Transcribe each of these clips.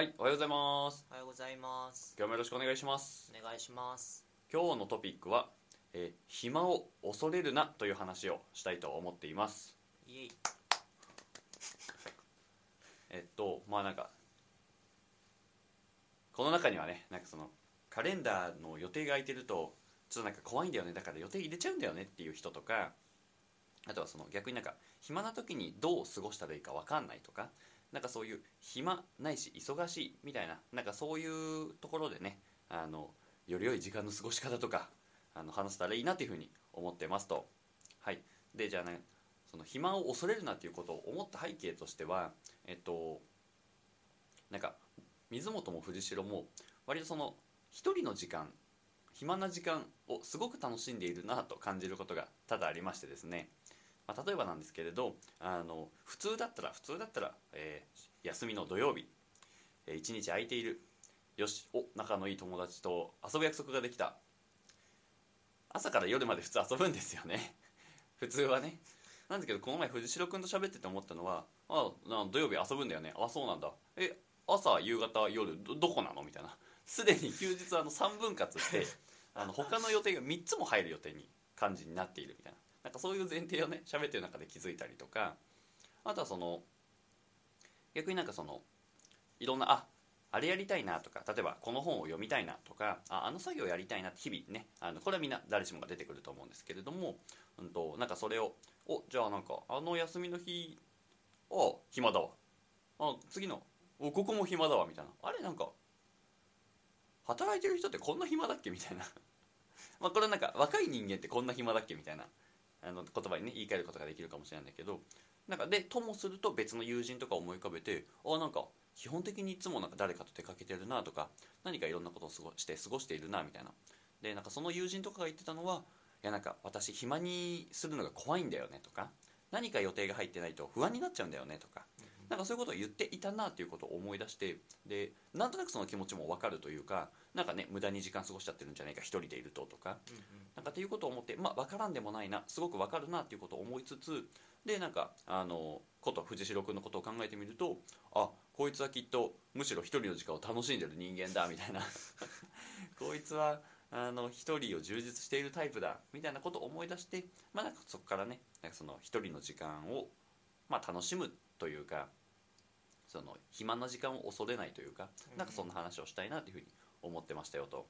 はい、おはようございます。おはようございます今日もよろしくお願いします。お願いします今日のトピックは、えー暇を恐れるなという話をしたいと思っています。イエイえっと、まあなんか、この中にはね、なんかその、カレンダーの予定が空いてると、ちょっとなんか怖いんだよね、だから予定入れちゃうんだよねっていう人とか、あとはその逆になんか、暇な時にどう過ごしたらいいか分かんないとか、なんかそういう暇ないし忙しいみたいな、なんかそういうところでね、あの、より良い時間の過ごし方とか、あの話せたらいいなというふうに思ってますと。はい。で、じゃあね、その暇を恐れるなっていうことを思った背景としては、えっと、なんか水本も藤代も割とその一人の時間暇な時間をすごく楽しんでいるなと感じることが多々ありましてですね、まあ、例えばなんですけれどあの普通だったら普通だったら、えー休みの土曜日、えー一日空いている。よしお仲のいい友達と遊ぶ約束ができた。朝から夜まで普通遊ぶんですよね。普通はね。なんだけどこの前藤代君と喋ってて思ったのは「あな土曜日遊ぶんだよね。あそうなんだ。え朝夕方夜どどこなの?」みたいな。すでに休日あの3分割してあの他の予定が3つも入る予定に感じになっているみたいな。なんかそういう前提をね喋ってる中で気づいたりとかあとはその逆になんかそのいろんなああれやりたいなとか例えばこの本を読みたいなとかああの作業やりたいなって日々ねあのこれはみんな誰しもが出てくると思うんですけれども、うん、となんかそれをおじゃあなんかあの休みの日あ暇だわ。あ次のおここも暇だわみたいな。あれなんか働いてる人ってこんな暇だっけ？みたいな。まあこれはなんか若い人間ってこんな暇だっけ？みたいな。あの言葉にね言い換えることができるかもしれないんだけどなんかでともすると別の友人とか思い浮かべてあなんか基本的にいつもなんか誰かと出かけてるなとか何かいろんなことを過ごして過ごしているなみたいな。でなんかその友人とかが言ってたのはいやなんか私暇にするのが怖いんだよねとか何か予定が入ってないと不安になっちゃうんだよねとかなんかそういうことを言っていたなっていうことを思い出してでなんとなくその気持ちも分かるというかなんかね無駄に時間過ごしちゃってるんじゃないか一人でいるととかなんかっていうことを思ってまあ分からんでもないなすごく分かるなっていうことを思いつつでなんかあのこと藤代君のことを考えてみるとあこいつはきっとむしろ一人の時間を楽しんでる人間だみたいな。こいつはあの一人を充実しているタイプだみたいなことを思い出してまあなんかそこからねなんかその一人の時間をまあ楽しむというかその暇な時間を恐れないというかうん。なんかそんな話をしたいなというふうに思ってましたよと、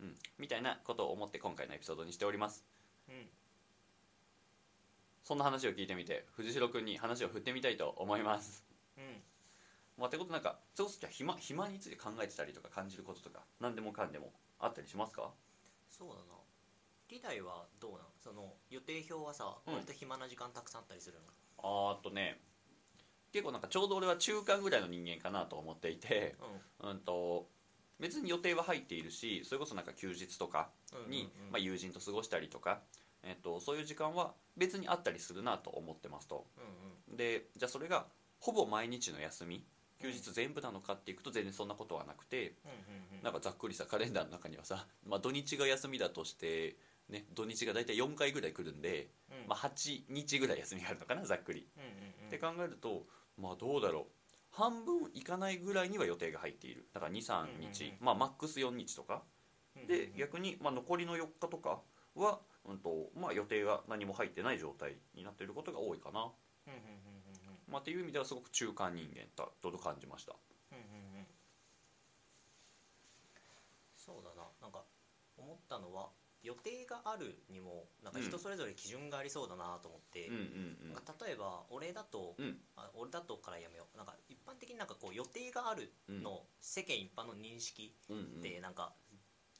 うん、みたいなことを思って今回のエピソードにしております。うん。うんそんな話を聞いてみて藤代君に話を振ってみたいと思います。うん。まあ、ってことなんかそうすると暇暇について考えてたりとか感じることとか何でもかんでもあったりしますか？そうだな。理大はどうなん？その予定表はさ、うん。割と暇な時間たくさんあったりするあーっとね結構なんかちょうど俺は中間ぐらいの人間かなと思っていて、のうん、と別に予定は入っているしそれこそなんか休日とかうんに、うんうん。まあ、友人と過ごしたりとか、えっとそういう時間は別にあったりするなと思ってますと。うんでじゃあそれがほぼ毎日の休み休日全部なのかっていくと全然そんなことはなくて、うんうんうん。なんかざっくりさカレンダーの中にはさ、まあ、土日が休みだとして、ね、土日が大体4回ぐらい来るんで、うん。まあ、8日ぐらい休みがあるのかなざっくり、うんうんうん。って考えるとまあどうだろう。半分いかないぐらいには予定が入っている。だから23日、うんうんまあマックス4日とか。うんうんで逆に、まあ、残りの4日とかは、うんとまあ、予定が何も入ってない状態になっていることが多いかな、うんうんうんうんまあ、っていう意味ではすごく中間人間だと感じました。うんうんうん。そうだな。なんか思ったのは予定があるにもなんか人それぞれ基準がありそうだなと思って、うんうんなんか例えば俺だと、うん。あ俺だとからやめよう。なんか一般的になんかこう予定があるの世間一般の認識うんうん。ってなんか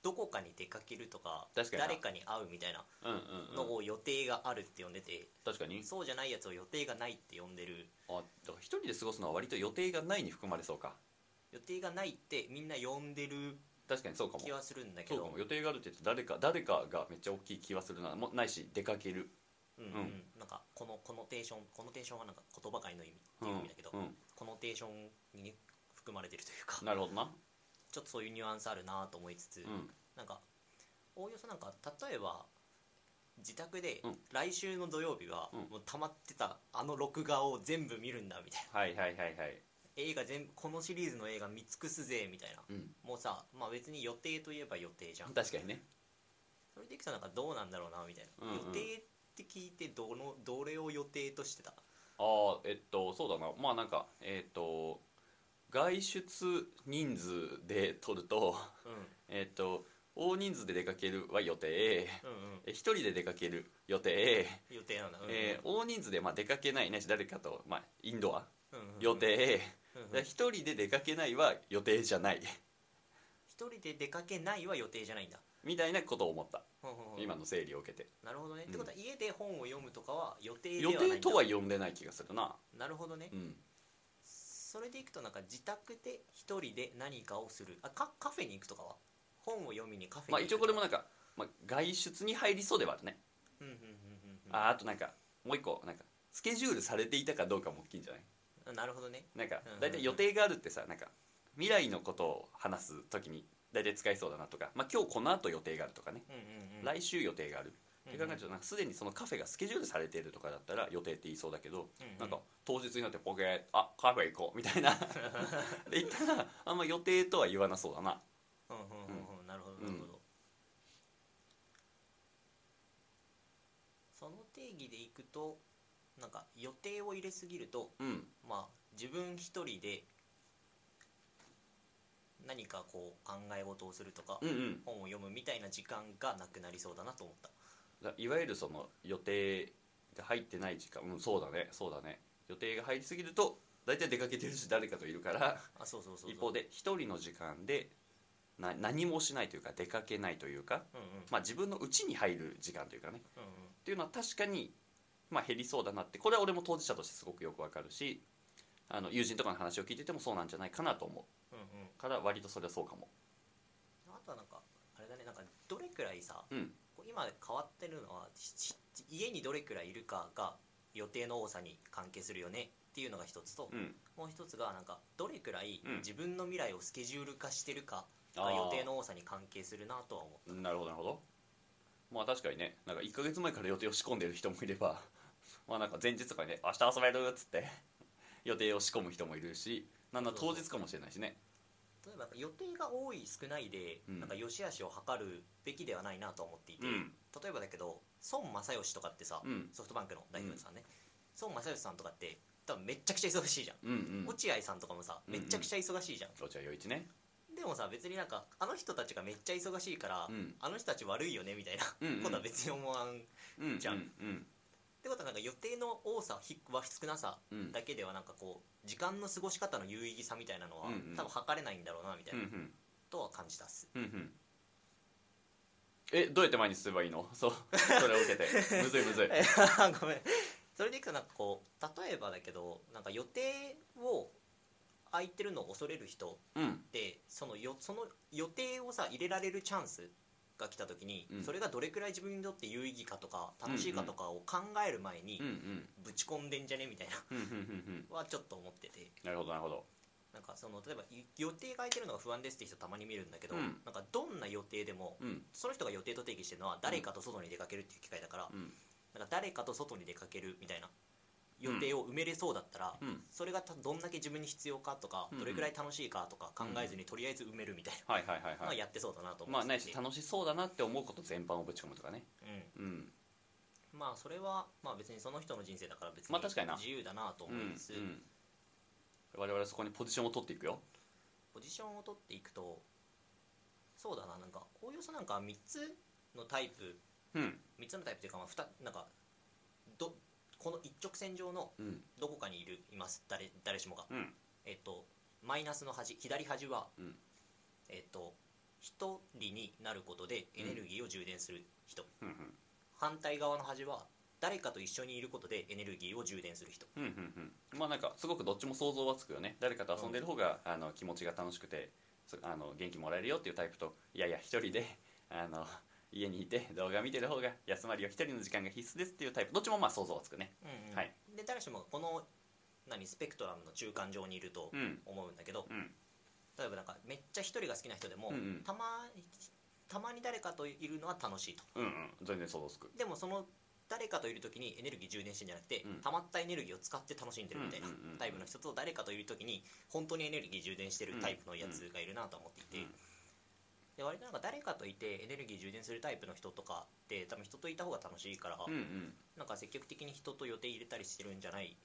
どこかに出かけるとか誰かに会うみたいなうんうんうん。のを予定があるって呼んでて、確かに。そうじゃないやつを予定がないって呼んでる。あだから一人で過ごすのは割と予定がないに含まれそうか。予定がないってみんな呼んでる確かにそうかも。気はするんだけど。そうかも。予定があるって言って誰か誰かがめっちゃ大きい気はするな。もないし出かける。うんうん。うん。なんかこのコノテーションコノテーションはなんか言葉界の意味っていう意味だけど、うん。コノテーションに含まれてるというか。なるほどな。ちょっとそういうニュアンスあるなと思いつつ、うん。なんかおおよそなんか例えば自宅でうん。来週の土曜日はうん。もう溜まってたあの録画を全部見るんだみたいはいはいはいはい映画全このシリーズの映画見尽くすぜみたいな。うん。もうさまあ別に予定といえば予定じゃん。確かにね。それでいくとなんかどうなんだろうなみたいな、うんうん。予定って聞いてどのどれを予定としてた？ああえっとそうだな。まあなんかえっと外出人数で取るとうん。えっと大人数で出かけるは予定。うんうん。え一人で出かける予定、予定なんだ、うんうん。えー大人数でまあ出かけないないし誰かと、まあ、インドア。予定一人で出かけないは予定じゃない。一人で出かけないは予定じゃないんだ。みたいなことを思った。今の整理を受けて。なるほどね、うん。ってことは家で本を読むとかは予定で予はないんだ。定とは呼んでない気がするな。なるほどね、うん。それでいくとなんか自宅で一人で何かをする。あカカフェに行くとかは？本を読みにカフェにまあ一応これもなんか、まあ、外出に入りそうではあるね。うんうんうんうんうん。ああとなんかもう一個なんかスケジュールされていたかどうかも大きいんじゃない？あなるほどね。なんか大体予定があるってさなんか未来のことを話す時に大体使いそうだなとか、まあ、今日この後予定があるとかね、うんうんうん。来週予定がある。うんって考えるとなんかすでにそのカフェがスケジュールされているとかだったら予定って言いそうだけど、うんうん。なんか当日になってポケーあカフェ行こうみたいな。で言ったらあんま予定とは言わなそうだな。うんうんうんうん。なるほどなるほど、その定義でいくとなんか予定を入れすぎるとうん。まあ自分一人で何かこう考え事をするとか、うんうん。本を読むみたいな時間がなくなりそうだなと思った。だいわゆるその予定が入ってない時間うんそうだねそうだね。予定が入りすぎると大体出かけてるし誰かといるからあそうそうそうそう。一方で一人の時間でな何もしないというか出かけないというか、うんうん。まあ、自分の家に入る時間というかね。うんうん。っていうのは確かに、まあ、減りそうだなってこれは俺も当事者としてすごくよくわかるしあの友人とかの話を聞いててもそうなんじゃないかなと思う。んうん。うから割とそれはそうかも。あとはなんかあれだねなんかどれくらいさ、うん。こう今変わってるのは家にどれくらいいるかが予定の多さに関係するよねっていうのが一つと、うん。もう一つがなんかどれくらいうん。自分の未来をスケジュール化してるかが予定の多さに関係するなとは思うなるほどなるほど。まあ確かにねなんか1か月前から予定を仕込んでる人もいればまあなんか前日とかにね明日遊べる？っつって 予定を仕込む人もいるしなんだ当日かもしれないしね。例えば予定が多い少ないで、うん。なんか良し悪しを測るべきではないなと思っていて、うん。例えばだけど孫正義とかってさ、うん。ソフトバンクの代表さんね、孫正義さんとかって多分めっちゃくちゃ忙しいじゃん、うんうん。落合さんとかもさうんうん。めっちゃくちゃ忙しいじゃん、どちら陽一ね。でもさ別になんかあの人たちがめっちゃ忙しいから、うん。あの人たち悪いよねみたいなうんうん。ことは別に思わん、ん。じゃんうんてことはなんか予定の多さひは少なさうん。うんだけではなんかこう時間の過ごし方の有意義さみたいなのは、うんうん。多分測れないんだろうなみたいな、うんとは感じたっす。うんうん。えどうやって前に進めばいいの？そう。それを受けて。むずいむずい。ごめん。それでいくとなんかこう例えばだけどなんか予定を空いてるのを恐れる人うん。ってそのよその予定をさ入れられるチャンスが来た時に、うん。それがどれくらい自分にとって有意義かとか楽しいかとかを考える前にうんうんぶち込んでんじゃねみたいなうんうんうん。うんはちょっと思ってて。なるほどなるほど。なんかその例えばい予定が空いてるのが不安ですって人たまに見るんだけど、うん。なんかどんな予定でもうん。その人が予定と定義してるのは誰かと外に出かけるっていう機会だから、うん。なんか誰かと外に出かけるみたいな予定を埋めれそうだったら、うん。それがたどんだけ自分に必要かとか、うんうん。どれくらい楽しいかとか考えずにとりあえず埋めるみたいなのやってそうだなと思まあってないし楽しそうだなって思うこと全般をぶち込むとかね。うん。うん。まあそれはまあ別にその人の人生だから別に自由だなとうん思いつつ、うん我々はそこにポジションを取っていくよ。ポジションを取っていくとそうだななんかおおよそなんか3つのタイプ。うん。3つのタイプというかまあふたなんかどこの一直線上のうん。どこかにいるいます。誰誰しもが、うん。えっとマイナスの端左端は、うん。えっと一人になることでエネルギーを充電する人、うん反対側の端は誰かと一緒にいることでエネルギーを充電する人。うんうんうん。うんまあなんかすごくどっちも想像はつくよね。誰かと遊んでる方が、あの気持ちが楽しくてそあの元気もらえるよっていうタイプといやいや一人であの家にいて 動画見てる方が休まりよ一人の時間が必須ですっていうタイプ。どっちもまあ想像はつくね。うんうん。はい。で誰しもこの何スペクトラムの中間上にいるとうん。思うんだけど、うん。例えばなんかめっちゃ一人が好きな人でも、うんうん。たまたまに誰かといるのは楽しいと。うんうん。全然想像つく。でもその誰かといる時にエネルギー充電してんじゃなくて、うん。溜まったエネルギーを使って楽しんでるみたいなうんうんうんうん。タイプの人と誰かといる時に本当にエネルギー充電してるタイプのやつがいるなと思っていて、うんで割となんか誰かといてエネルギー充電するタイプの人とかって多分人といた方が楽しいから、うんうん。なんか積極的に人と予定入れたりしてるんじゃない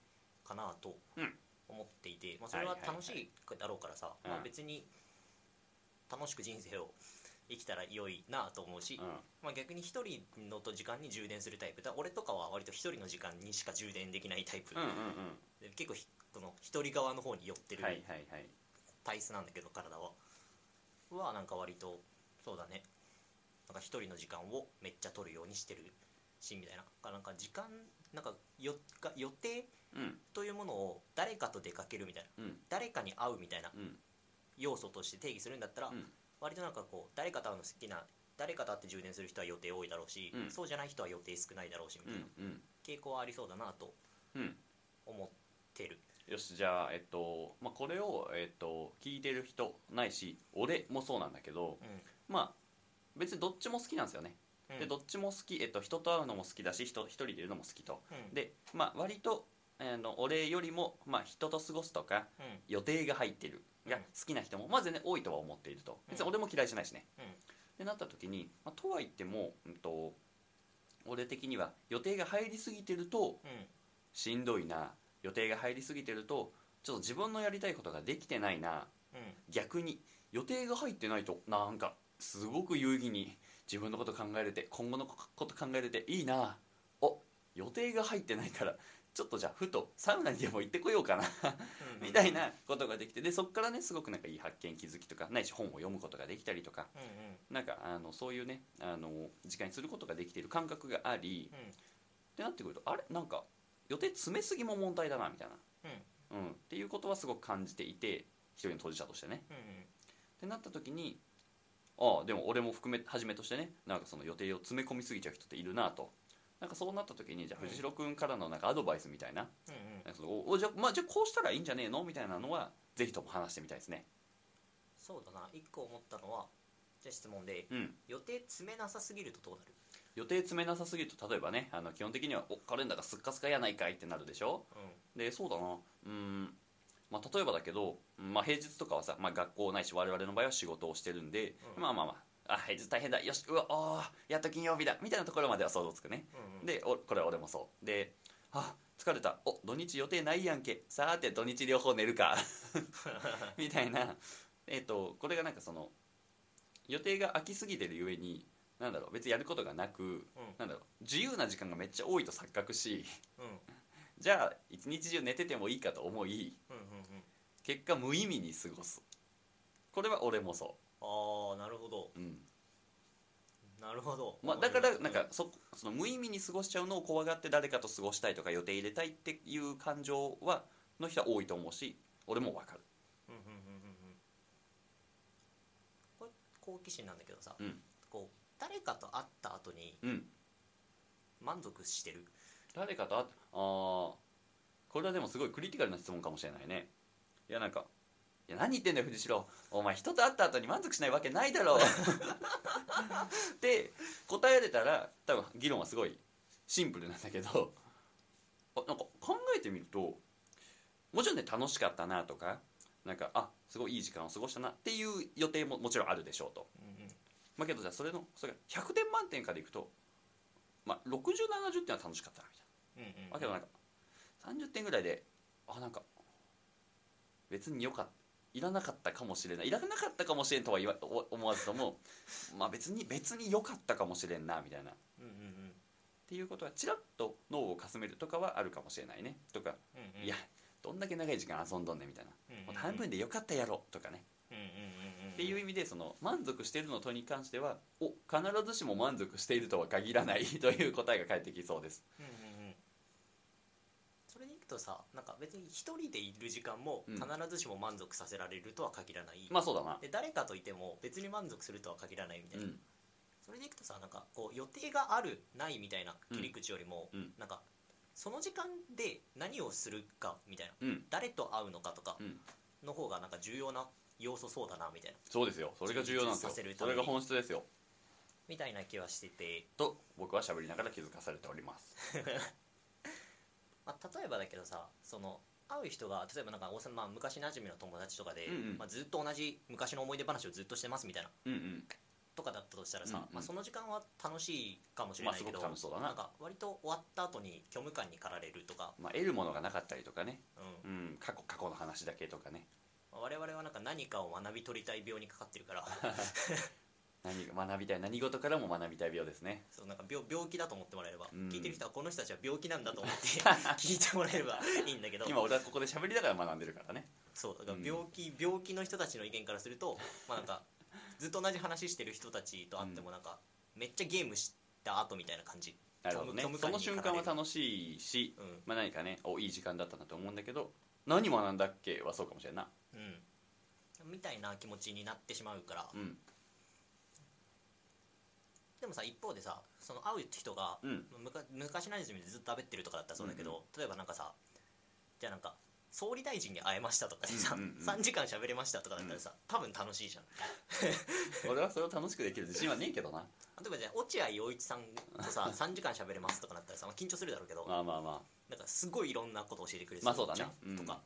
かなとうん。思っていて、まあ、それは楽しいだろうからさ、うん。まあ、別に楽しく人生を生きたら良いなと思うし、うん。まあ、逆に一人のと時間に充電するタイプ。だ俺とかは割と一人の時間にしか充電できないタイプ、うんうんで結構ひこの一人側の方に寄ってる体質なんだけど体ははなんか割とそうだね。なんか一人の時間をめっちゃ取るようにしてるしみたいな。なんか時間なんかよが予定うん。というものを誰かと出かけるみたいな。うん。誰かに会うみたいなうん。要素として定義するんだったら、うん。割となんかこう誰かと会うの好きな誰かと会って充電する人は予定多いだろうし、うん。そうじゃない人は予定少ないだろうしみうたいな、ん。うん。傾向はありそうだなとうん。思ってるよしじゃあえっとまあこれをえっと聞いてる人ないし俺もそうなんだけどうまあ別にどっちも好きなんですよね。んうん。でどっちも好き、えっと、人と会うのも好きだし人一人でいるのも好きと。うん。でまあ割とあの俺よりも、まあ、人と過ごすとかうん。予定が入ってるがうん。好きな人もまずね多いとは思っていると。別に俺も嫌いじゃないしね、うん。ってなった時に、まあ、とは言っても、うん、と俺的には予定が入りすぎてるとうん。しんどいな予定が入りすぎてるとちょっと自分のやりたいことができてないな。うん。逆に予定が入ってないとなんかすごく有意義に自分のこと考えれて今後のこと考えれていいな。お予定が入ってないからちょっとじゃあふとサウナにでも行ってこようかな。うん。みたいなことができてでそこからねすごくなんかいい発見気づきとかないし本を読むことができたりとか。うんうん。なんかあのそういうねあの時間にすることができている感覚がありってなってくるとあれなんか予定詰めすぎも問題だなみたいな、うん、っていうことはすごく感じていて一人の当事者としてね。うんうんってなった時にああでも俺も含めはじめとしてねなんかその予定を詰め込みすぎちゃう人っているなと。なんかそうなった時にじゃあうん。藤代君からのなんかアドバイスみたいな,、うんうん。なんかそのおおじゃ,、まあ、じゃあこうしたらいいんじゃねえの？みたいなのはぜひとも話してみたいですね。そうだな。一個思ったのはじゃあ質問でうん。予定詰めなさすぎるとどうなる？予定詰めなさすぎると例えばねあの基本的にはおカレンダーがすっかすかやないかいってなるでしょ？うでそうだな。うーん。まあ、例えばだけど、うんまあ、平日とかはさ、まあ、学校ないし我々の場合は仕事をしてるんで、うん。まあまあまあ。あ平日大変だ。よしうわおーやっと金曜日だ。みたいなところまでは想像つくね。んうんうん。でおこれは俺もそう。であ疲れた。お土日予定ないやんけ。さーて土日両方寝るか。みたいな。えっ、とこれがなんかその予定が空きすぎてるゆえになんだろう別にやることがなくうん。なんだろう自由な時間がめっちゃ多いと錯覚しうん。じゃあ一日中寝ててもいいかと思い結果無意味に過ごす。これは俺もそああなるほど。う、うん。なるほど。まあ、だからなんかそその無意味に過ごしちゃうのを怖がって誰かと過ごしたいとか予定入れたいっていう感情はの人は多いと思うし俺も分かる。うんうんうんうんうん。これ好奇心なんだけどさ、うん誰かと会った後にうん。満足してる？誰かとああーこれはでもすごいクリティカルな質問かもしれないね。いやなんか「いや何言ってんだよ藤代。お前人と会った後に満足しないわけないだろ」って答えれたら多分議論はすごいシンプルなんだけどあなんか考えてみるともちろんね楽しかったなとかなんかあすごいいい時間を過ごしたなっていう予定ももちろんあるでしょうと。うんうんまあけどじゃあそれのそれが100点満点からいくとまあ6070点は楽しかったなみたいな。うんうんだけどなんか。30点ぐらいであなんか別によかった。いらなかったかもしれない。いらなかったかもしれんとは言わお思わずとも まあ別に別に良かったかもしれんなみたいな。っうんうん。ていうことはちらっと脳をかすめるとかはあるかもしれないね。とか、うんうん。いやどんだけ長い時間遊んどんねんみたいな、うんうんうん。もう半分でよかったやろとかね、うんうんうんうんっていう意味でその満足しているのとに関してはお必ずしも満足しているとは限らない という答えが返ってきそうです。うんうんうん。それでいくとさなんか別に一人でいる時間もうん。必ずしも満足させられるとは限らない、まあそうだな。で誰かといても別に満足するとは限らないみたいな、うん。それでいくとさなんかこう予定があるないみたいな切り口よりも、うん。なんかその時間で何をするかみたいな。うん。誰と会うのかとかうん。の方がなんか重要な要素そうだなみたいな。そうですよ。それが重要なんですよ。それが本質ですよ。みたいな気はしてて、と僕は喋りながら気づかされております。まあ、例えばだけどさその会う人が例えばなんかおさまあ、昔馴染みの友達とかで、うんうん。まあ、ずっと同じ昔の思い出話をずっとしてますみたいな。うんうん。とかだったとしたらさ、うんうんまあ、その時間は楽しいかもしれないけど、まあすごく楽しそうだな。んか割と終わった後に虚無感に駆られるとか、まあ得るものがなかったりとかね。うん。うん。過去過去の話だけとかね。まあ我々はなんか何かを学び取りたい病にかかってるから。何が学びたい何事からも学びたい病ですね。そうなんか病病気だと思ってもらえれば、うん。聞いてる人はこの人たちは病気なんだと思って 聞いてもらえればいいんだけど。今俺はここで喋りながら学んでるからね。そうだからうん。病気、病気の人たちの意見からすると、まあ、なんかずっと同じ話してる人たちと会ってもなんか、めっちゃゲームした後みたいな感じ。なるほどね。その瞬間は楽しいし、うん。まあ、何かねおいい時間だったなと思うんだけど何学んだっけはそうかもしれんなうん。みたいな気持ちになってしまうから、うん。でもさ一方でさその会う人が、うん。むか昔なじみでずっと喋ってるとかだったらそうだけど、例えばなんかさじゃあなんか総理大臣に会えましたとかでさ、うんうんうん。3時間喋れましたとかだったらさ、多分楽しいじゃん。俺はそれを楽しくできる自信はねえけどな。例えばじゃあ落合陽一さんとさ 3時間喋れますとかなったらさ、まあ、緊張するだろうけど、まあまあまなんかすごいいろんなこと教えてくれまあそうだね。とか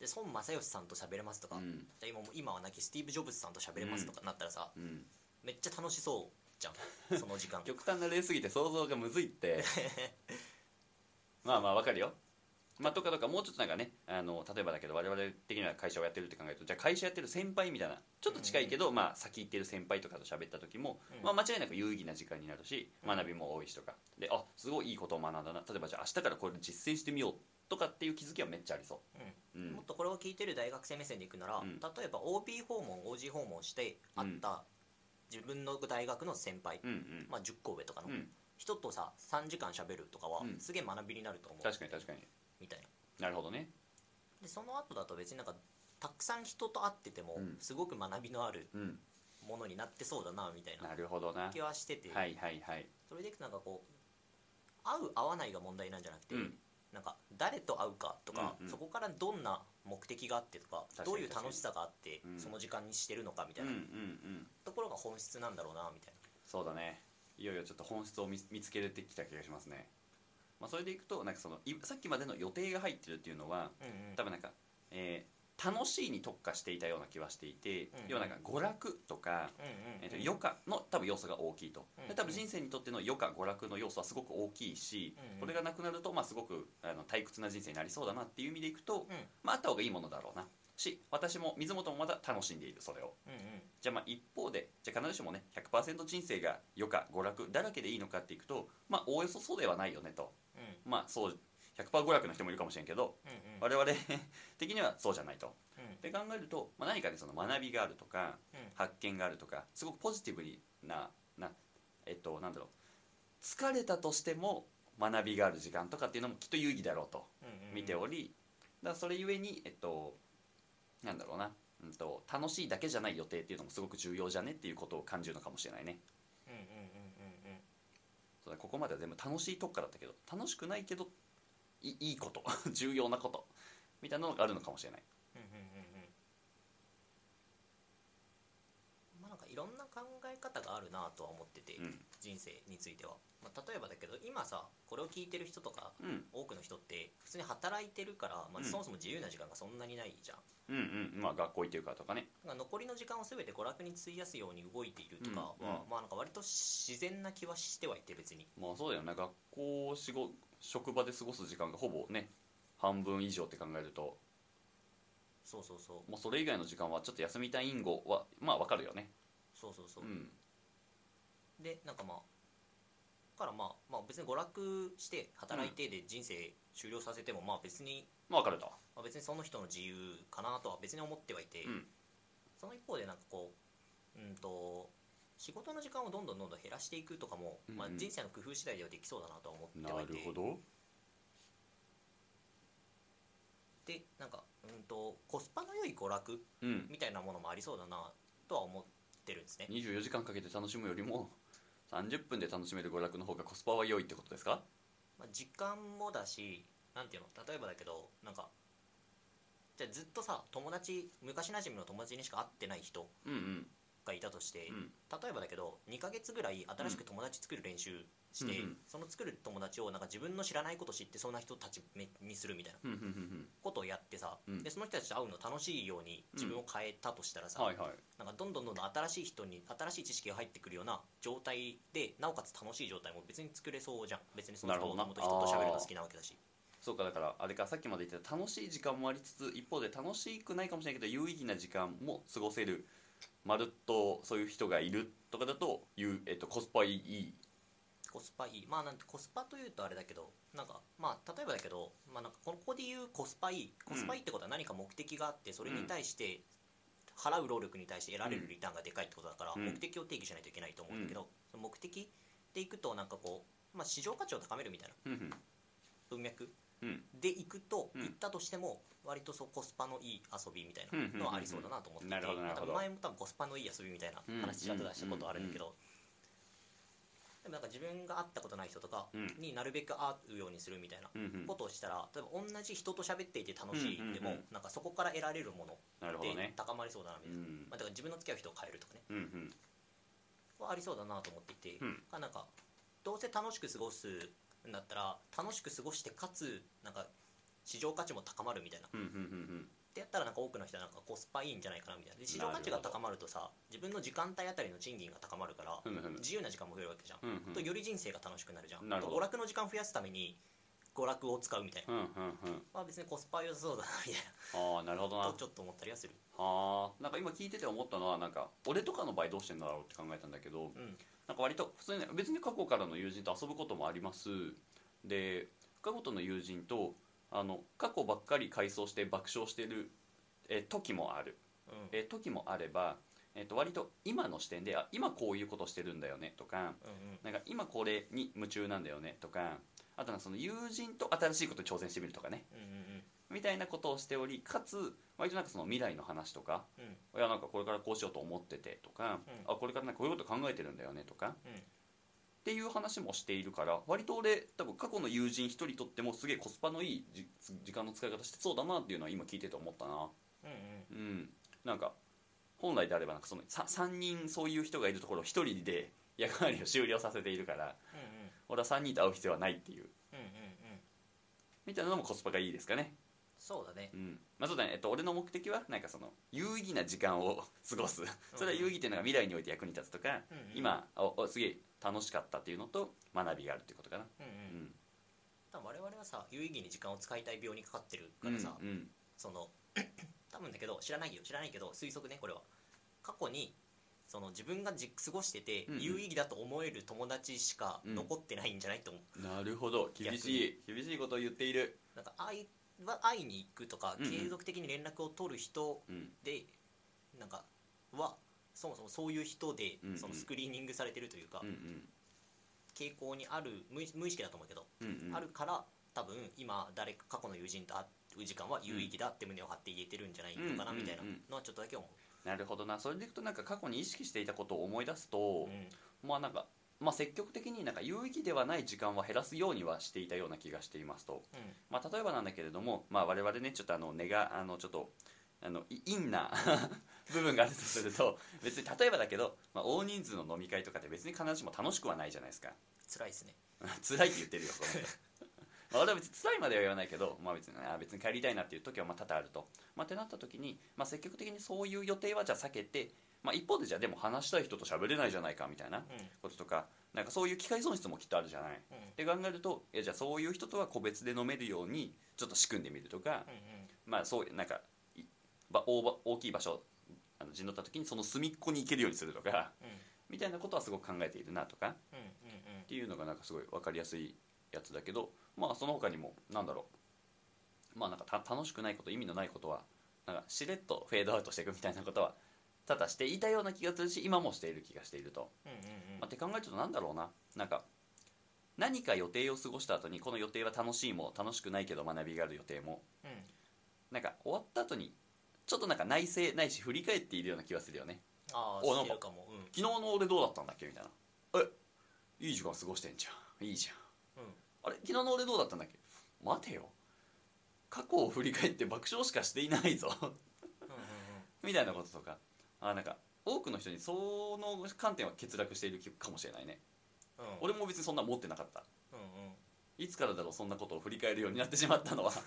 で孫正義さんと喋れますとか、あうん。じゃあ今も今はなきスティーブ・ジョブズさんと喋れますとかなったらさ、うん。めっちゃ楽しそうじゃん。その時間。極端な例すぎて想像がむずいって。まあまあわかるよ。まあとかとかもうちょっとなんかねあの例えばだけど我々的には会社をやってるって考えるとじゃあ会社やってる先輩みたいなちょっと近いけど、まあ先行ってる先輩とかと喋った時も、うん。まあ、間違いなく有意義な時間になるしうん。学びも多いしとか。であすごいいいことを学んだな。例えばじゃあ明日からこれ実践してみようとかっていう気づきはめっちゃありそう、うんもっとこれを聞いてる大学生目線でいくなら、うん。例えば OB 訪問 OG 訪問して会った自分の大学の先輩、まあ、10個上とかのうん。人とさ3時間しゃべるとかはうん。すげえ学びになると思う、確かに確かに。みたいな。なるほどね。でその後だと別になんかたくさん人と会っててもうん。すごく学びのあるうん。ものになってそうだなみたいななるほどな。気はしてて、はいはいはい。それでいくとなんかこう会う会わないが問題なんじゃなくて、うんなんか誰と会うかとか、うんうん。そこからどんな目的があってとかどういう楽しさがあって、うん。その時間にしてるのかみたいうんうんうなん。ところが本質なんだろうなみたいそうだね。いよいよちょっと本質を見見つけれてきた気がしますね、まあ、それでいくとなんかそのいさっきまでの予定が入ってるっていうのはな、うんうん。多分なんか、えー楽しいに特化していたような気はしていて、うん要はなんか娯楽とか、えーと余暇の多分要素が大きいと、多分人生にとっての余暇娯楽の要素はすごく大きいし、これがなくなると、まあ、すごくあの退屈な人生になりそうだなっていう意味でいくと、うん。まあ、あった方がいいものだろうな。し私も水本もまだ楽しんでいるそれを。うんうん。じゃあまあ一方でじゃあ必ずしもね100%人生が余暇娯楽だらけでいいのかっていくとまあおおよそそうではないよねと。うん。まあそう100%娯楽の人もいるかもしれんけどうんうん我々的にはそうじゃないと。うん。で考えると、まあ、何かでその学びがあるとかうん。発見があるとかすごくポジティブななえっとなんだろう。疲れたとしても学びがある時間とかっていうのもきっと有意義だろうと見ておりだそれゆえにえっとなんだろうな、うん、と楽しいだけじゃない予定っていうのもすごく重要じゃね？っていうことを感じるのかもしれないね。うんうんうんうんうん。そうだここまでは全部楽しいとこからだったけど楽しくないけどいいいこと 重要なことみたいなのがあるのかもしれない。うんうんうんうん。まあなんかいろんな考え方があるなとは思ってて、うん。人生については、まあ、例えばだけど今さこれを聞いてる人とかうん。多くの人って普通に働いてるから、まあ、うん。そもそも自由な時間がそんなにないじゃん、うんうんまあ学校行ってるからとかね。残りの時間を全て娯楽に費やすように動いているとかは、うん。うん。まあなんか割と自然な気はしてはいて別に。まあそうだよね。学校仕事職場で過ごす時間がほぼね半分以上って考えると。そうそうそう。もうそれ以外の時間はちょっと休みたい因果はまあわかるよね。そうそうそう。う、ん。でなんかまあだからまあ、まあ、別に娯楽して働いてで人生終了させてもまあ別に、まあわかると。まあ、別にその人の自由かなとは別に思ってはいて、うん。その一方でなんかこううんと仕事の時間をどんどんどんどん減らしていくとかも、まあうん。う、ん人生の工夫次第ではできそうだなとは思ってなはいて。るほど。でなんかうんとコスパの良い娯楽うん。みたいなものもありそうだなとは思ってるんですね。24時間かけて楽しむよりも30分で楽しめる娯楽の方がコスパは良いってことですか？まあ、時間もだしなんていうの？例えばだけどなんかじゃあずっとさ友達昔なじみの友達にしか会ってない人。うんうんがいたとして、うん。例えばだけど2ヶ月ぐらい新しく友達作る練習して、うんうんその作る友達をなんか自分の知らないこと知ってそうな人たちにするみたいなことをやってさ、うん。でその人たちと会うの楽しいように自分を変えたとしたらさ、はいはいなんかどんどんどんどん新しい人に新しい知識が入ってくるような状態でなおかつ楽しい状態も別に作れそうじゃん。別にその人と人と喋るの好きなわけだし。そうかだからあれかさっきまで言ってた楽しい時間もありつつ一方で楽しくないかもしれないけど有意義な時間も過ごせるまるっとそういう人がいるとかだという、えっと、コスパいい。コスパいい。まあなんてコスパというとあれだけどなんかまあ例えばだけど、まあ、なんかここで言うコスパいいコスパいいってことは何か目的があってそれに対して払う労力に対して得られるリターンがでかいってことだから、うん。目的を定義しないといけないと思うんだけど、その目的でいくとなんかこう、まあ、市場価値を高めるみたいなうん文脈。うんでいくと、うん。行ったとしても割とそうコスパのいい遊びみたいなのはありそうだなと思ってて。なるほどなるほど。多分前も多分コスパのいい遊びみたいな話ちらっと出したことあるんだけど、でもなんか自分が会ったことない人とかうん。になるべく会うようにするみたいなうんうん。ことをしたら例えば同じ人と喋っていて楽しいでも、うんうんうん。なんかそこから得られるものってなるほどね。高まりそうだなみたいな、うん。まあ、だから自分の付き合う人を変えるとかね。うんうん。はありそうだなと思っていて、うなんかどうせ楽しく過ごすんだったら楽しく過ごしてかつなんか市場価値も高まるみたいな。うんうんうんってやったらなんか多くの人はなんかコスパいいんじゃないかなみたいな。で市場価値が高まるとさ自分の時間帯あたりの賃金が高まるからうんうん自由な時間も増えるわけじゃん、うんうん。とより人生が楽しくなるじゃん。なるほど。娯楽の時間増やすために娯楽を使うみたいな、うんうんうん。まあ別にコスパ良さそうだなみたいああなるほどな。なとちょっと思ったりはする。あー。なんか今聞いてて思ったのはなんか俺とかの場合どうしてんだろうって考えたんだけどうんなんか割と普通にね別に過去からの友人と遊ぶこともあります。で過去との友人とあの過去ばっかり回想して爆笑してるえ時もある。うん。え時もあれば、えっと割と今の視点であ今こういうことしてるんだよねとかうんうん。なんか今これに夢中なんだよねとかあとなんかその友人と新しいことに挑戦してみるとかね。うんうんみたいなことをしておりかつ割となんかその未来の話とかいやなんかこれからこうしようと思っててとか、うん。あこれからなんかこういうこと考えてるんだよねとかうんっていう話もしているから割と俺多分過去の友人一人とってもすげえコスパのいいじ時間の使い方してそうだなっていうのは今聞いてて思ったな。うんうん。うん。なんか本来であればなんかその 3, 三人そういう人がいるところを1人で役割を終了させているからうんうん。俺は3人と会う必要はないっていう。うんうんうん。みたいなのもコスパがいいですかねそうだね。うん。まあそうだね、えっと、俺の目的はなんかその有意義な時間を 過ごす。それは有意義っていうのが未来において役に立つとか、うんうん。今おおすげえ楽しかったっていうのと学びがあるっていうことかな。うんううん。ん多分我々はさ有意義に時間を使いたい病にかかってるからさ、うんうん。その 多分だけど知らないよ。知らないけど推測ねこれは。過去にその自分がじ過ごしててうんうん。有意義だと思える友達しか残ってないんじゃないと思う、なるほど。厳しい。厳しいことを言っている。なんか会いは会いに行くとかうんうん。継続的に連絡を取る人うん。で、なんかはそもそもそういう人でうんうん。そのスクリーニングされてるというか、うんうん。傾向にある無意無意識だと思うけど、うんうん。あるから多分今誰か過去の友人と会う時間は有意義だって胸を張って言えてるんじゃないのかなうんみたいなのはちょっとだけ思なるほどな。それでいくとなんか過去に意識していたことを思い出すと、う、うん。まあなんかまあ積極的になんか有意義ではない時間は減らすようにはしていたような気がしていますと、うん。まあ、例えばなんだけれども、まあ、我々ねちょっとあの根があのちょっとあのい陰な 部分があるとすると別に例えばだけど、まあ、大人数の飲み会とかって別に必ずしも楽しくはないじゃないですか。辛いですね。辛いって言ってるよこの人。まあ俺は別に辛いまでは言わないけど、まあ、別にあ別に帰りたいなっていう時はまあ多々あると、まあ、ってなった時に、まあ、積極的にそういう予定はじゃあ避けて、まあ、一方でじゃあでも話したい人と喋れないじゃないかみたいなうん。こととかなんかそういう機会損失もきっとあるじゃない。うん。って考えるといやじゃあそういう人とは個別で飲めるようにちょっと仕組んでみるとか、うんまあそうなんか大ば大きい場所あの陣取った時にその隅っこに行けるようにするとかうん。みたいなことはすごく考えているなとかっていうのがなんかすごい分かりやすいやつだけどまあその他にもなんだろう。まあなんかた楽しくないこと意味のないことはなんかしれっとフェードアウトしていくみたいなことはただしていたような気がするし今もしている気がしていると。うんうんうん。まあ、って考えるとなんだろうな。なんか何か予定を過ごした後にこの予定は楽しいも楽しくないけど学びがある予定も。うん。なんか終わった後にちょっとなんか内省ないし振り返っているような気がするよね。ああおなんかかも。うん。昨日の俺どうだったんだっけ？みたいな。えいい時間過ごしてんじゃん。いいじゃん。うん。あれ昨日の俺どうだったんだっけ？待てよ。過去を振り返って爆笑しかしていないぞ。うんうん。みたいなこととかあなんか多くの人にその観点は欠落しているかもしれないね、うん。俺も別にそんな持ってなかった。うんうん。いつからだろうそんなことを振り返るようになってしまったのは。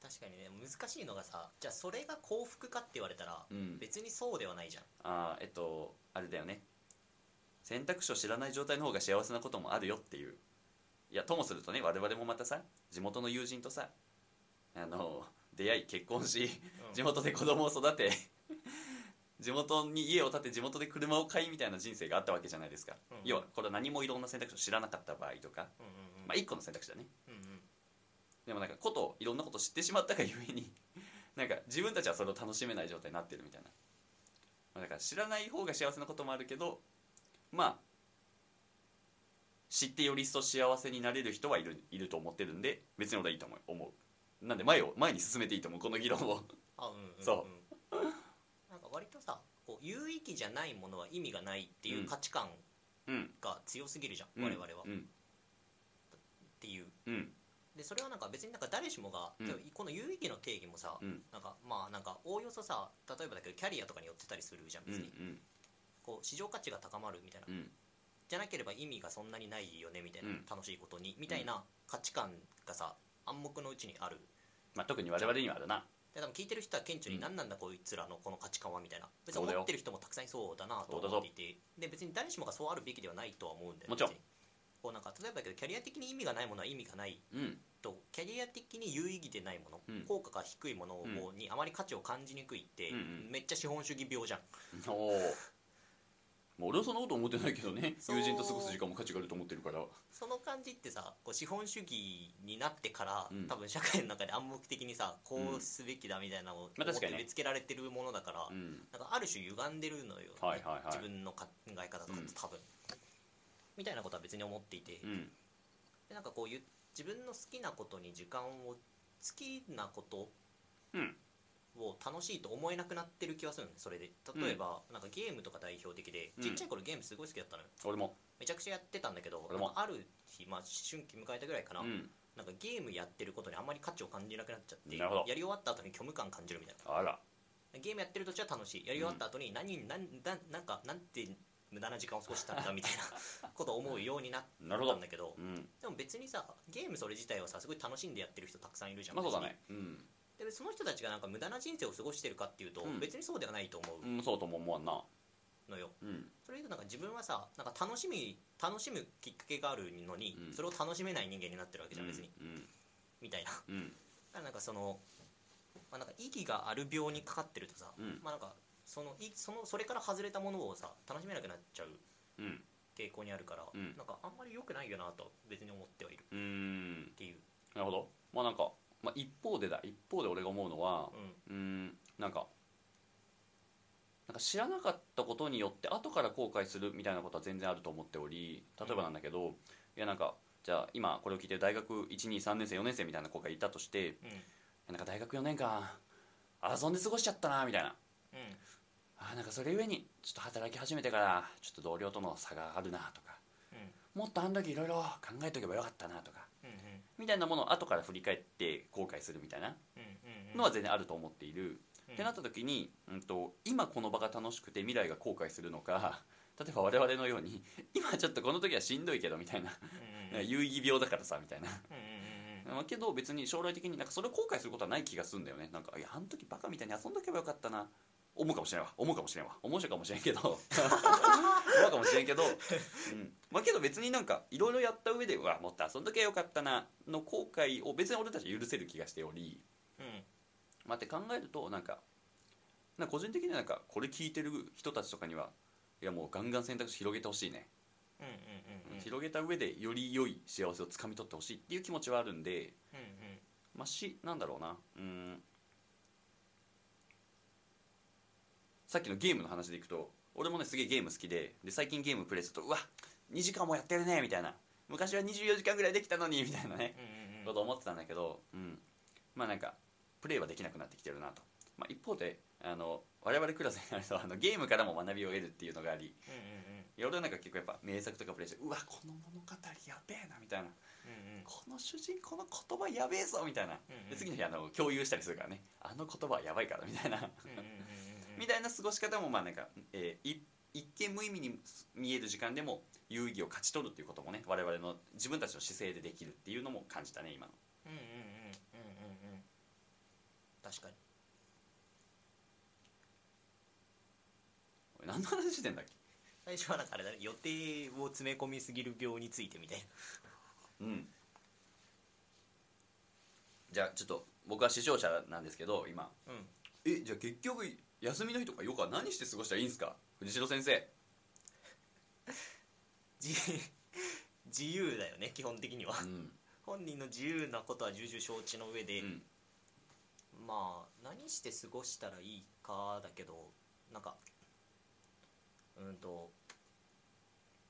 確かにね難しいのがさじゃあそれが幸福かって言われたらうん。別にそうではないじゃん。あーえっとあれだよね。選択肢を知らない状態の方が幸せなこともあるよっていう。いやともするとね我々もまたさ地元の友人とさあの出会い結婚しうん。地元で子供を育て地元に家を建て地元で車を買いみたいな人生があったわけじゃないですか、うん。要はこれは何もいろんな選択肢を知らなかった場合とか、うんうんうん。まあ一個の選択肢だね。うんうん。でもなんかこといろんなこと知ってしまったがゆえになんか自分たちはそれを楽しめない状態になってるみたいな、まあ、だから知らない方が幸せなこともあるけどまあ知ってより一層幸せになれる人はいるいると思ってるんで別に俺はいいと思う思うなんで前を前に進めていいと思うこの議論を。あうんうんうん。そなんか割とさこう有意義じゃないものは意味がないっていう価値観うん。が強すぎるじゃん、うん。我々は、っうん。ていう。うん。でそれはなんか別になんか誰しもが、この有意義の定義もさ、うん。なんかまあなんかおおよそさ例えばだけどキャリアとかによってたりするじゃんうんう別に、んこう市場価値が高まるみたいな、うん。じゃなければ意味がそんなにないよねみたいな、うん。楽しいことにみたいな価値観がさ暗黙のうちにある。まあ特に我々にはあるな。で多分聞いてる人は顕著にうん何なんだこいつらのこの価値観はみたいな。別に思ってる人もたくさんいそうだなと思っていて。で別に誰しもがそうあるべきではないとは思うんだよもちろん。こうなんか例えばだけどキャリア的に意味がないもの。は意味がないうん。とキャリア的に有意義でないもの、うん。効果が低いものをにあまり価値を感じにくいって、めっちゃ資本主義病じゃん。おおもう俺はそんなこと思ってないけどね。友人と過ごす時間も価値があると思ってるから。その感じってさこう資本主義になってから、うん。多分社会の中で暗黙的にさこうすべきだみたいなのを植え付けられてるものだから、うん。なんかある種歪んでるのよ、はいはいはい。自分の考え方とかと多分、みたいなことは別に思っていて、うん。でなんかこう自分の好きなことに時間を好きなことうんを楽しいと思えなくなってる気がするそれで。例えば、なんかゲームとか代表的でうん。ちっちゃい頃ゲームすごい好きだったのよ。俺も。めちゃくちゃやってたんだけどある日、まあ、思春期迎えたぐらいかな、うん。なんかゲームやってることにあんまり価値を感じなくなっちゃってやり終わった後に虚無感感じるみたいな。あら。ゲームやってる途中は楽しい。やり終わった後に何に何なんなんかなんて無駄な時間を過ごしたんだみたいな ことを思うようになったんだけどうん。でも別にさゲームそれ自体はさすごい楽しんでやってる人たくさんいるじゃん。まあそうだね。うんでその人たちがなんか無駄な人生を過ごしてるかっていうと、うん。別にそうではないと思う。うんそうとも思わんな。のよ、うん。それ言うとなんか自分はさなんか楽しみ楽しむきっかけがあるのに、うん。それを楽しめない人間になってるわけじゃん、別に。うんみたいな。だかうんらなんかその,、まあ、なんか意義がある病にかかってるとさ、うん。まあなんかそのいそのそれから外れたものをさ楽しめなくなっちゃううん。傾向にあるから、うん。なんかあんまり良くないよなと別に思ってはいる。うーん。っていう、なるほど。まあなんか、まあ、一方でだ一方で俺が思うのはうん。なんかなんか知らなかったことによって後から後悔するみたいなことは全然あると思っており例えばなんだけど、いやなんかじゃあ今これを聞いてる大学123年生4年生みたいな子がいたとしてうん。なんか大学4年間遊んで過ごしちゃったなみたいな。うん。あーなんかそれゆえにちょっと働き始めてからちょっと同僚との差があるなとか。うん。もっとあの時いろいろ考えとけばよかったなとかみたいなものを後から振り返って後悔するみたいなのは全然あると思っている、うん。ってなった時に、うん、と今この場が楽しくて未来が後悔するのか 例えば我々のように 今ちょっとこの時はしんどいけどみたいなうんうんうん。有意義病だからさみたいな。うんうんうんまあけど別に将来的になんかそれを後悔することはない気がするんだよね。なんかいやあの時バカみたいに遊んどけばよかったな思うかもしれんわ。思うかもしれんわ。思うかもしれんけど。思うかもしれんけど、うん。まあ、けど別になんかいろいろやった上ではもっと遊んどけばよかったなの後悔を別に俺たちは許せる気がしており。うん。まあ、って考えるとなんかな個人的にはなんかこれ聞いてる人たちとかにはいやもうガンガン選択肢広げてほしいね、うんうんうんうん。広げた上でより良い幸せをつかみ取ってほしいっていう気持ちはあるんで。うんうん。まあしなんだろうな。うーんさっきのゲームの話でいくと俺もねすげえゲーム好きでで最近ゲームプレイするとうわ2時間もやってるねみたいな。昔は24時間ぐらいできたのにみたいなねうんうんうん。こと思ってたんだけど、うん、まあなんかプレイはできなくなってきてるなと、まあ、一方であの我々クラスになるとあのゲームからも学びを得るっていうのがありうんうんいや俺はなんか結構やっぱ名作とかプレイしてうわこの物語やべえなみたいな。うんうん。この主人公の言葉やべえぞみたいな。うんうん。で次の日あの共有したりするからね。あの言葉はやばいからみたいなみたいな過ごし方もまあなんか、えーい一見無意味に見える時間でも有意義を勝ち取るっていうこともね我々の自分たちの姿勢でできるっていうのも感じたね今の。うんうんうんうんうんうん。確かに。何の話してんだっけ？最初はなんかあれだね予定を詰め込みすぎる病についてみたいな。うん。じゃあちょっと僕は視聴者なんですけど今。うん。えじゃあ結局休みの日とかよくは何して過ごしたらいいんですか？藤代先生。自自由だよね基本的には。うん。本人の自由なことは重々承知の上で、うん。まあ何して過ごしたらいいかだけどなんかうんと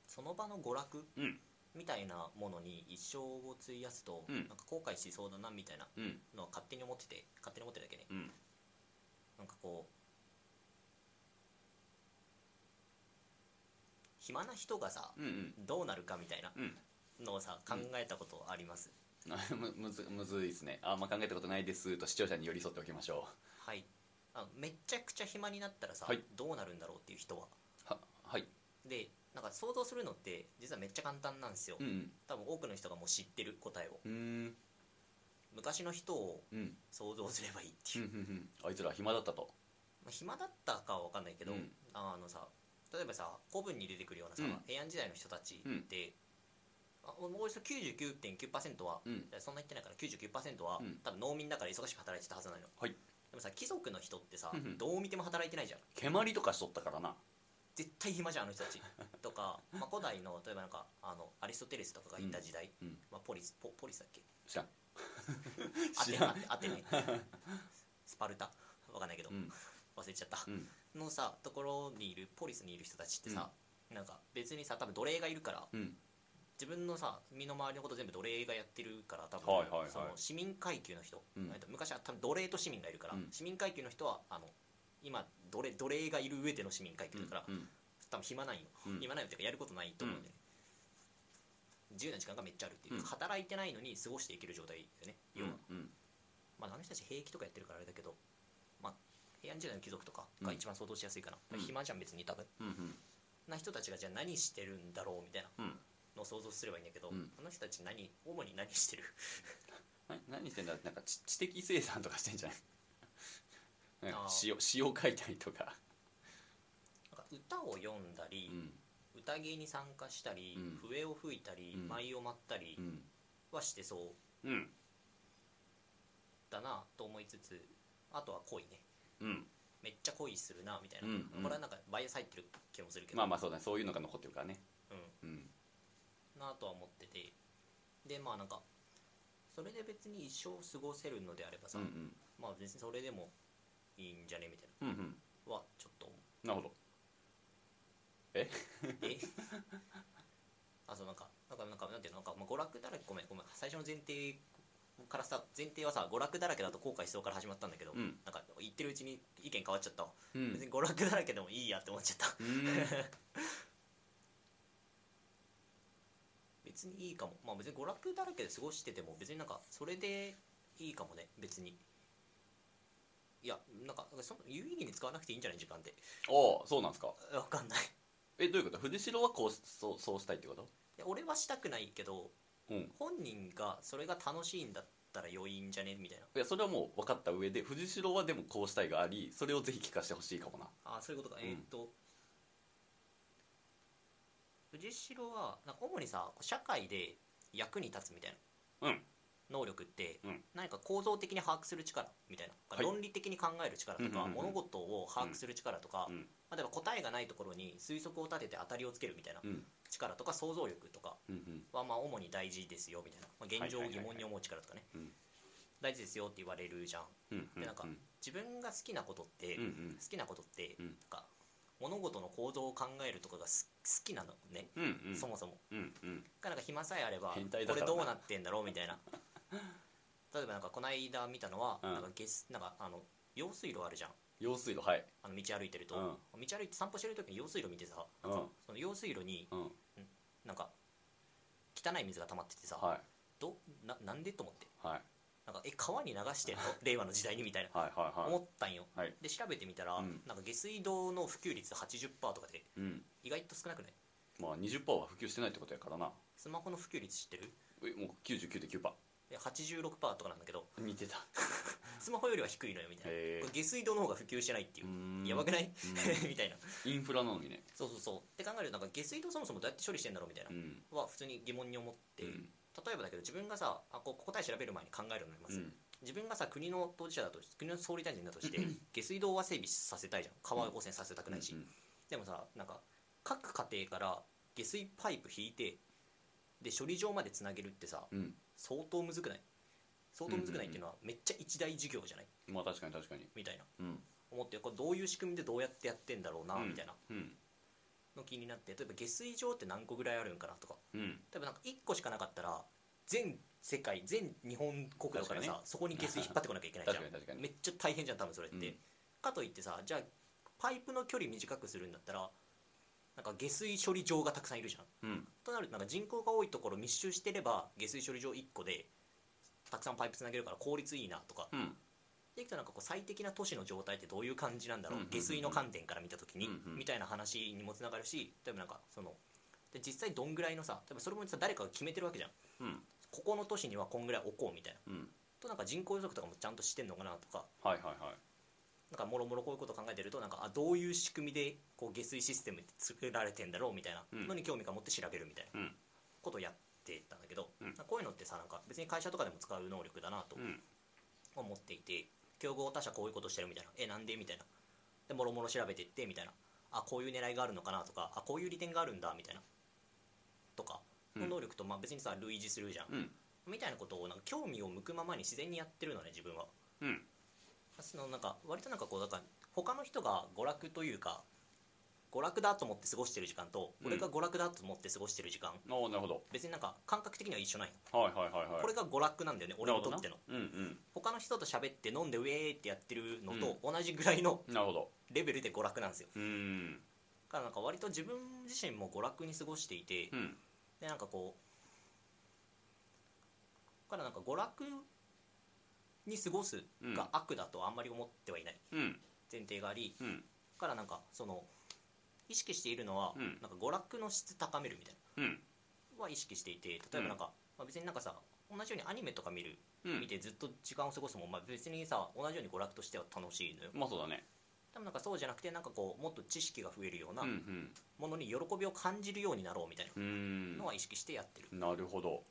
その場の娯楽うん。みたいなものに一生を費やすと、うん。なんか後悔しそうだなみたいなうん。のは勝手に思ってて勝手に思ってるだけねうん。なんかこう暇な人がさうんうん。どうなるかみたいなうん。のをさ考えたことあります、あ むむずむずいですね。あんま考えたことないですと視聴者に寄り添っておきましょはい。あめっちゃくちゃ暇になったらさ、はい。どうなるんだろうっていう人は？うははい。でなんか想像するのって実はめっちゃ簡単なんですよ、うんうん。多分多くの人がもう知ってる答えを。昔の人をうん。想像すればいいっていう、うんうんうん。あいつら暇だったと。まあ、暇だったかは分かんないけど、うん。あのさ例えばさ古文に出てくるようなさ、うん。平安時代の人たちって、あおおよそ99.9%は、うん。そんな言ってないから99%は、うん。多分農民だから忙しく働いてたはずなのよ、はい。でもさ貴族の人ってさ、うん。うんどう見ても働いてないじゃん。蹴鞠とかしとったからな。絶対暇じゃんあの人たち。とか、まあ、古代の例えばなんかあのアリストテレスとかがいた時代、うん。まあ、ポリスポポリスだっけ？知らん。アテネ。知らん。アテネ。スパルタ？わかんないけど、うん。忘れちゃった、うんのさところにいるポリスにいる人たちってさ、なんか別にさ多分奴隷がいるからうん。自分のさ身の回りのこと全部奴隷がやってるから多分、はいはいはい。その市民階級の人、うん。えっと昔は多分奴隷と市民がいるから、うん。市民階級の人はあの今奴隷奴隷がいる上での市民階級だから、うん。多分暇ないよ、うん。暇ないよっていうかやることないと思うんだよね、自由な時間がめっちゃあるっていう、うん。働いてないのに過ごしていける状態だよね要は、うん。まああの人たち兵役とかやってるからあれだけどまあ平安時代の貴族とかが一番想像しやすいかな、うん。暇じゃん別に多分。うんうん。な人たちがじゃあ何してるんだろうみたいなうん。のを想像すればいいんだけど、うん。あの人たち何主に何してる？な何してんだ？なんか知知的生産とかしてんじゃない？なん詩を詩を書いたりとか。なんか歌を読んだりう、ん。宴に参加したり、うん。笛を吹いたり、うん。舞を舞ったりうん。はしてそううん。だなと思いつつあとは恋ねうん。めっちゃ恋するなみたいな、うんうん。これはなんかバイアス入ってる気もするけど、まあまあそうだね。そういうのが残ってるからね。うん。うん。なとは思ってて。でまあなんかそれで別に一生過ごせるのであればさ、うんうん。まあ別にそれでもいいんじゃねみたいうんうん。なはちょっと思う。なるほど。え？あそうなんかなんかなんかなんていうの？なんか、まあ、娯楽だらけ。ごめんごめん。最初の前提からさ前提はさ娯楽だらけだと後悔しそうから始まったんだけど、うん。なんか言ってるうちに意見変わっちゃった。わ、うん。別に娯楽だらけでもいいやって思っちゃった。うん。別にいいかも。まあ別に娯楽だらけで過ごしてても別になんかそれでいいかもね。別に。いやなんかその有意義に使わなくていいんじゃない？時間っておおそうなんですか。わかんない。いえどういうこと？藤代はこうそうそうしたいってこと？や俺はしたくないけどうん。本人がそれが楽しいんだったら良いんじゃね？みたいな。いやそれはもう分かった上で藤代はでもこうしたいがありそれをぜひ聞かせてほしいかもな。ああそういうことか、うん。えーっと藤代はなんか主にさ社会で役に立つみたいなうん。能力って、うん。何か構造的に把握する力みたいな、はい。論理的に考える力とか、うんうんうんうん。物事を把握する力とか、うん。例えば答えがないところに推測を立てて当たりをつけるみたいな。うん力とか想像力とかはまあ主に大事ですよみたいな、まあ、現状を疑問に思う力とかね、うん。大事ですよって言われるじゃん。でなんか自分が好きなことって、好きなことって、うん。なんか物事の構造を考えるとかがす好きなのね、うんうん。そもそも。うんうん。がなんか暇さえあればこれどうなってんだろうみたいな。例えばなんかこの間見たのは、うん。なんかゲスなんかあの用水路あるじゃん。用水路はい。あの道歩いてると、うん。道歩いて散歩してる時に用水路見てさ、うん。その用水路にうんなんか汚い水が溜まっててさ、はい。どななんで？と思って。はい。なんかえ川に流してんの？令和の時代に？みたいな。はいはいはい。思ったんよ、はい。で調べてみたら、うん。なんか下水道の普及率80%とかでうん。意外と少なくない？まあ20%は普及してないってことやからな。スマホの普及率知ってる？えもう99.9%え86%とかなんだけど。見てた スマホよりは低いのよみたいな。へこれ下水道の方が普及してないっていう。やばくない？うん。みたいな。インフラなのにね。そうそうそう。って考えるとなんか下水道そもそもどうやって処理してんだろうみたいな、うん。は普通に疑問に思って、うん。例えばだけど自分がさあこう答え調べる前に考えるのにまず、うん。自分がさ国の当事者だと国の総理大臣だとして下水道は整備させたいじゃん。川汚染させたくないし、うんでもさなんか各家庭から下水パイプ引いてで処理場までつなげるってさうん。相当むずくない？相当むずくないっていうのはめっちゃ一大事業じゃない？まあ確かに確かに。みたいな。うん。思ってこれどういう仕組みでどうやってやってんだろうな、うん。みたいな。うん。の気になって例えば下水場って何個ぐらいあるんかなとか。うん。例えばなんか1個しかなかったら全世界全日本国土からかにね。そこに下水引っ張ってこなきゃいけないじゃん。確かに確かに。めっちゃ大変じゃん多分それって、うん。かといってさじゃあパイプの距離短くするんだったらなんか下水処理場がたくさんいるじゃん。うん。となるとなんか人口が多いところ密集してれば下水処理場1個でたくさんパイプつなげるから効率いいなとか。うん。でいくとなんかこう最適な都市の状態ってどういう感じなんだろう、下水の観点から見た時に、みたいな話にもつながるし例えばなんかそので実際どんぐらいのさ例えばそれもさ誰かが決めてるわけじゃん。うん。ここの都市にはこんぐらい置こうみたいな。うん。となんか人口予測とかもちゃんとしてんのかなとか。はいはいはい。なんかもろもろこういうことを考えてるとなんかあどういう仕組みでこう下水システムって作られてんだろうみたいなのに興味が持って調べるみたいなうん。ことをやってたんだけど、うん。こういうのってさなんか別に会社とかでも使う能力だなとうん。思っていて競合他社こういうことしてるみたいなえなんでみたいな。でもろもろ調べていってみたいな。あこういう狙いがあるのかなとかあこういう利点があるんだみたいな。とかの能力とまあ別にさ類似するじゃん、うん。みたいなことをなんか興味を向くままに自然にやってるのね自分は。うん。そのなんか割となんかこうだから他の人が娯楽というか娯楽だと思って過ごしてる時間と、うん。俺が娯楽だと思って過ごしてる時間。なるほど。別になんか感覚的には一緒なんよ、はいはいはいはい。これが娯楽なんだよね俺にと。ってのなるほ他の人と喋って飲んでウェーってやってるのと同じぐらいのどうんなるほど。レベルで娯楽なんですよ。うん。だからなんか割と自分自身も娯楽に過ごしていて、うん。でなんかこうだからなんか娯楽に過ごすが悪だとはあんまり思ってはいないうん。前提があり、うん。だからなんかその意識しているのは、うん。なんか娯楽の質高めるみたいうん。なは意識していて例えばなんか、まあ、別になんかさ同じようにアニメとか見る、うん。見てずっと時間を過ごすもん、まあ、別にさ同じように娯楽としては楽しいのよ。まあそうだね。でもなんかそうじゃなくてなんかこうもっと知識が増えるようなものに喜びを感じるようになろうみたいなうん。のは意識してやってる、なるほど。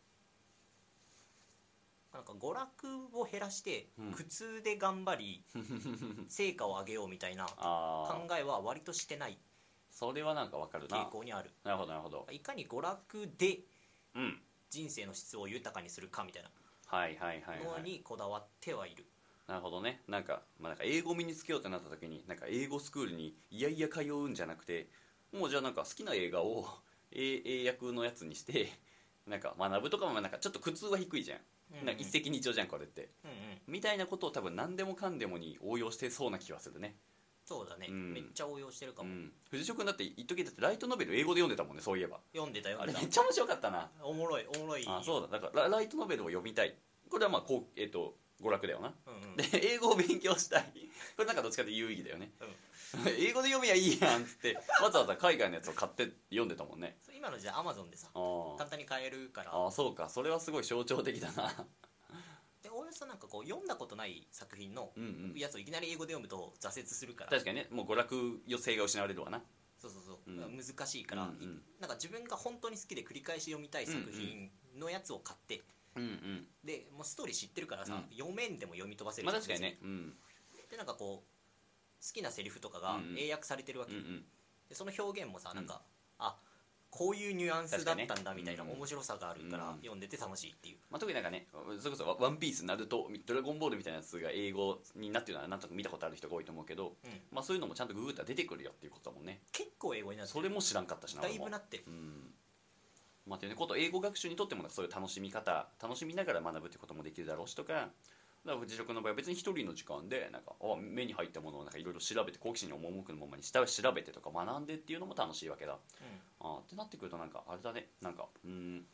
なんか娯楽を減らしてうん。苦痛で頑張り 成果を上げようみたいなああ考えは割としてないそれはなんかわかるな。傾向にある。なるほどなるほど。いかに娯楽でうん。人生の質を豊かにするかみたいなはいはいはいのはい。にこだわってはいる、なるほどね。なんか,、まあ、なんか英語を身につけようってなった時になんか英語スクールにいやいや通うんじゃなくてもうじゃあなんか好きな映画を 英英訳のやつにしてなんか学ぶとかもなんかちょっと苦痛は低いじゃん,、うんうん。なんか一石二鳥じゃんこれって。うんうん。みたいなことを多分何でもかんでもに応用してそうな気はするねそうだね、うん。めっちゃ応用してるかも、うん。藤代君だって一時だってライトノベル英語で読んでたもんねそういえば。読んでた読あんでたれめっちゃ面白かったな。おもろいおもろい。あそうだ。だからラライトノベルを読みたい。これはまあこうえっ、と娯楽だよな。うんうん。で英語を勉強したい。これなんかどっちかって有意義だよね、うん。英語で読みゃいいやんっつってわざわざ海外のやつを買って読んでたもんね。そう今の時代アマゾンでさあー。簡単に買えるから。あーそうか。それはすごい象徴的だなでおよそなんかこう読んだことない作品のやつをいきなり英語で読むと挫折するから。確かにね。もう娯楽余性が失われるわな。そうそうそう、うん。難しいから、うんうん。なんか自分が本当に好きで繰り返し読みたい作品のやつを買って、うんうん。でもうストーリー知ってるからさ、うん。読めんでも読み飛ばせるまあ確かにね。うん。でなんかこう好きなセリフとかがうんうん。英訳されてるわけ、うんうん。でその表現もさなんか、あこういうニュアンスだったんだみたいなうん。面白さがあるからうん。読んでて楽しいっていう、まあ、特になんかねそれこそワ「ワンピースナルトドラゴンボールみたいなやつが英語になってるのはなんとなく見たことある人が多いと思うけど、うん。まあ、そういうのもちゃんとググったら出てくるよっていうことだもんね。結構英語になってそれも知らんかったしなだいぶなってる。うん。まあ、っていうねこと英語学習にとってもそういう楽しみ方楽しみながら学ぶってこともできるだろうしとかだから藤代君の場合は別に一人の時間でなんかあ目に入ったものをなんかいろいろ調べて好奇心に赴くのままに下調べてとか学んでっていうのも楽しいわけだ。あーってなってくるとなんかあれだね。なんかうん、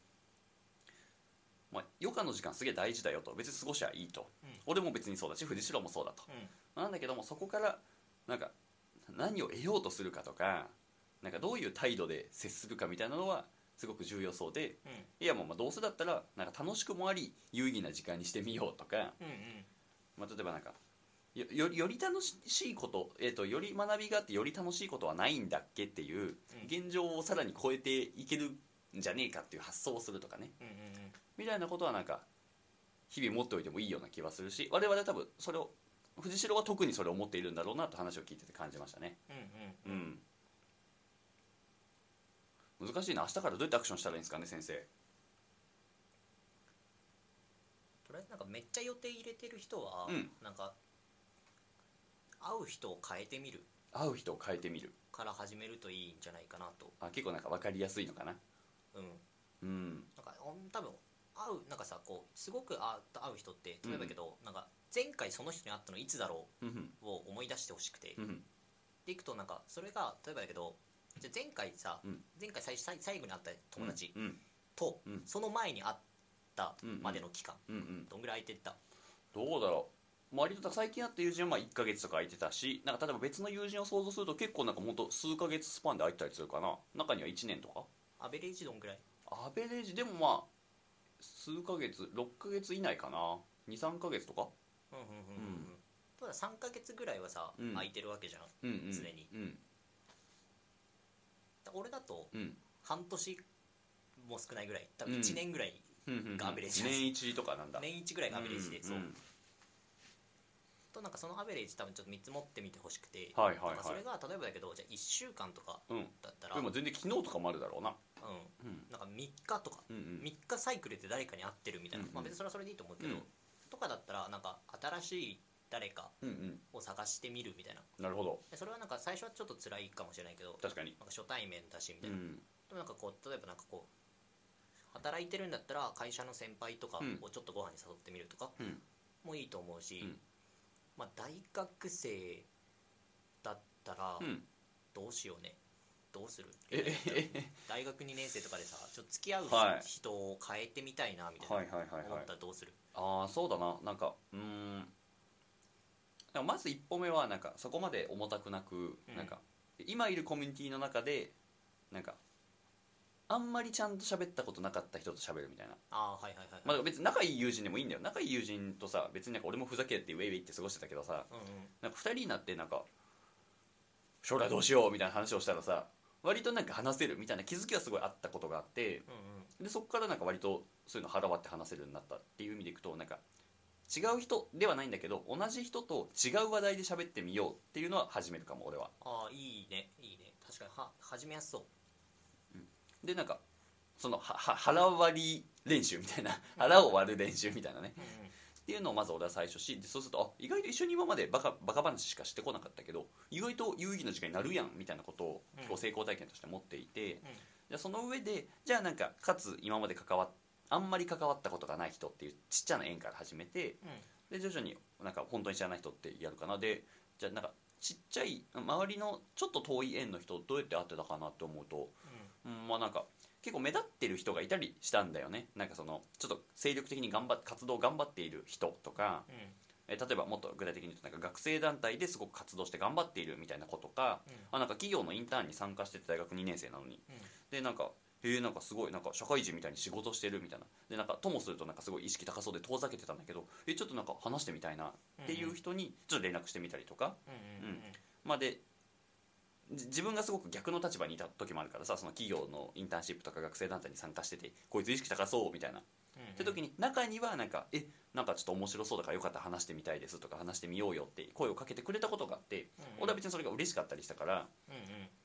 まあ、余暇の時間すげえ大事だよと。別に過ごしゃいいと、うん。俺も別にそうだし藤代もそうだと。うん。なんだけどもそこからなんか何を得ようとするかとかなんかどういう態度で接するかみたいなのはすごく重要そうでうん。いやもうまあどうせだったらなんか楽しくもあり有意義な時間にしてみようとか、うんうん。まあ、例えばなんかよより楽しいこと,、えー、とより学びがあってより楽しいことはないんだっけっていう現状をさらに超えていけるんじゃねえかっていう発想をするとかね。うんうんうん。みたいなことはなんか日々持っておいてもいいような気はするし我々は多分それを藤代は特にそれを思っているんだろうなと話を聞いてて感じましたね。うんうん。うん難しいな。明日からどうやってアクションしたらいいんですかね先生。とりあえずなんかめっちゃ予定入れてる人は、うん。なんか会う人を変えてみる。会う人を変えてみる。から始めるといいんじゃないかなと。あ結構なんか分かりやすいのかな。うん。うん。なんか多分会うなんかさこうすごくあ会う人って例えばだけど、なんか前回その人に会ったのいつだろうんうを思い出してほしくて、うんでいくとなんかそれが例えばだけどじゃあ前回さ、うん。前回最最最後に会った友達うん。と、うん。その前に会ったまでの期間、うん。うん。どんぐらい空いてた？どうだろう。割と最近会った友人はまあ1ヶ月とか空いてたしなんか例えば別の友人を想像すると結構なんかもっと数ヶ月スパンで空いてたりするかな。中には1年とか？アベレージどんぐらい？アベレージ？でもまあ数ヶ月6ヶ月以内かな。23ヶ月とか？うんうんうんうん、ただ3ヶ月ぐらいはさ、うん。空いてるわけじゃん。うんうん。常に。うん。だ俺だとうん。半年も少ないぐらい多分うん。1年ぐらい、うんうんがアベレージ年一とかなんだ。年1ぐらいがアベレージで、そう、ん。んとなんかそのアベレージ多分ちょっと3つ持ってみてほしくて、はいはいはい。それが例えばだけどじゃあ1週間とかうん。だったら、でも全然昨日とかもあるだろうな。うん、うん。なんか3日とかうんうん。3日サイクルで誰かに会ってるみたいな、うんうん。まあ別にそれはそれでいいと思うけど、うん。とかだったらなんか新しい誰かうんうん。を探してみるみたいな。なるほど。でそれはなんか最初はちょっと辛いかもしれないけど確かに。なんか初対面だしみたいな、うん。でもなんかこう例えばなんかこう働いてるんだったら会社の先輩とかうん。をちょっとご飯に誘ってみるとかうん。もいいと思うし、うん。まあ大学生だったらうん。どうしようね。どうする？大学2年生とかでさちょっと付き合うはい。人を変えてみたいなみたいな、はいはいはい思はい。ったらどうする？ああそうだな。なんかうーんなんかまず一歩目はなんかそこまで重たくなく、うん。なんか今いるコミュニティの中でなんかあんまりちゃんと喋ったことなかった人と喋るみたいな、ああはいはいはい、まあ、別に仲いい友人でもいいんだよ。仲いい友人とさ別になんか俺もふざけてウェイウェイって過ごしてたけどさうんうん。なんか2人になってなんか将来どうしようみたいな話をしたらさ割となんか話せるみたいな気づきはすごいあったことがあってうんでそこからなんか割とそういうの腹割って話せるようになったっていう意味でいくとなんか違う人ではないんだけど同じ人と違う話題で喋ってみようっていうのは始めるかも俺は。ああいいね。いいね。確かには始めやすそう。でなんかそのはは腹割り練習みたいな。腹を割る練習みたいなね。うんうん。っていうのをまず俺は最初しでそうするとあ意外と一緒に今までバカバカ話しかしてこなかったけど意外と有意義な時間になるやんみたいなことをう成功体験として持っていて、うん。じゃあその上でじゃあなんかかつ今まで関わっあんまり関わったことがない人っていうちっちゃな縁から始めてで徐々になんか本当に知らない人ってやるかなでじゃあなんかちっちゃい周りのちょっと遠い縁の人どうやって会ってたかなって思うと、うん、まあなんか結構目立ってる人がいたりしたんだよね。なんかそのちょっと精力的に頑張っ活動頑張っている人とかうん。うんえ例えばもっと具体的に言うとなんか学生団体ですごく活動して頑張っているみたいなことかあなんか企業のインターンに参加してて大学2年生なのに。うん。でなんかへえなんかすごいなんか社会人みたいに仕事してるみたいな。でなんかともするとなんかすごい意識高そうで遠ざけてたんだけどえちょっとなんか話してみたいなっていう人にちょっと連絡してみたりとか、うんまあでじ自分がすごく逆の立場にいた時もあるからさその企業のインターンシップとか学生団体に参加しててこいつ意識高そうみたいな。うんって時に中にはなんかえなんかちょっと面白そうだからよかったら話してみたいですとか話してみようよって声をかけてくれたことがあってうん俺は別にそれが嬉しかったりしたから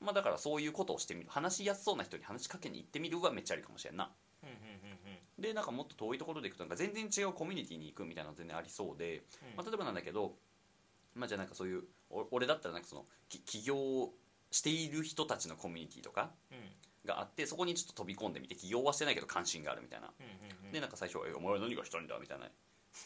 まあだからそういうことをしてみる話しやすそうな人に話しかけに行ってみるはめっちゃありかもしれんな。でなんかもっと遠いところで行くとなんか全然違うコミュニティに行くみたいなの全然ありそうで、うん。まあ、例えばなんだけどまあじゃあなんかそういうお俺だったらなんかそのき起業している人たちのコミュニティとかうんがあってそこにちょっと飛び込んでみて起業はしてないけど関心があるみたいな。でなんか最初は「えお前は何がしたいんだ」みたいな。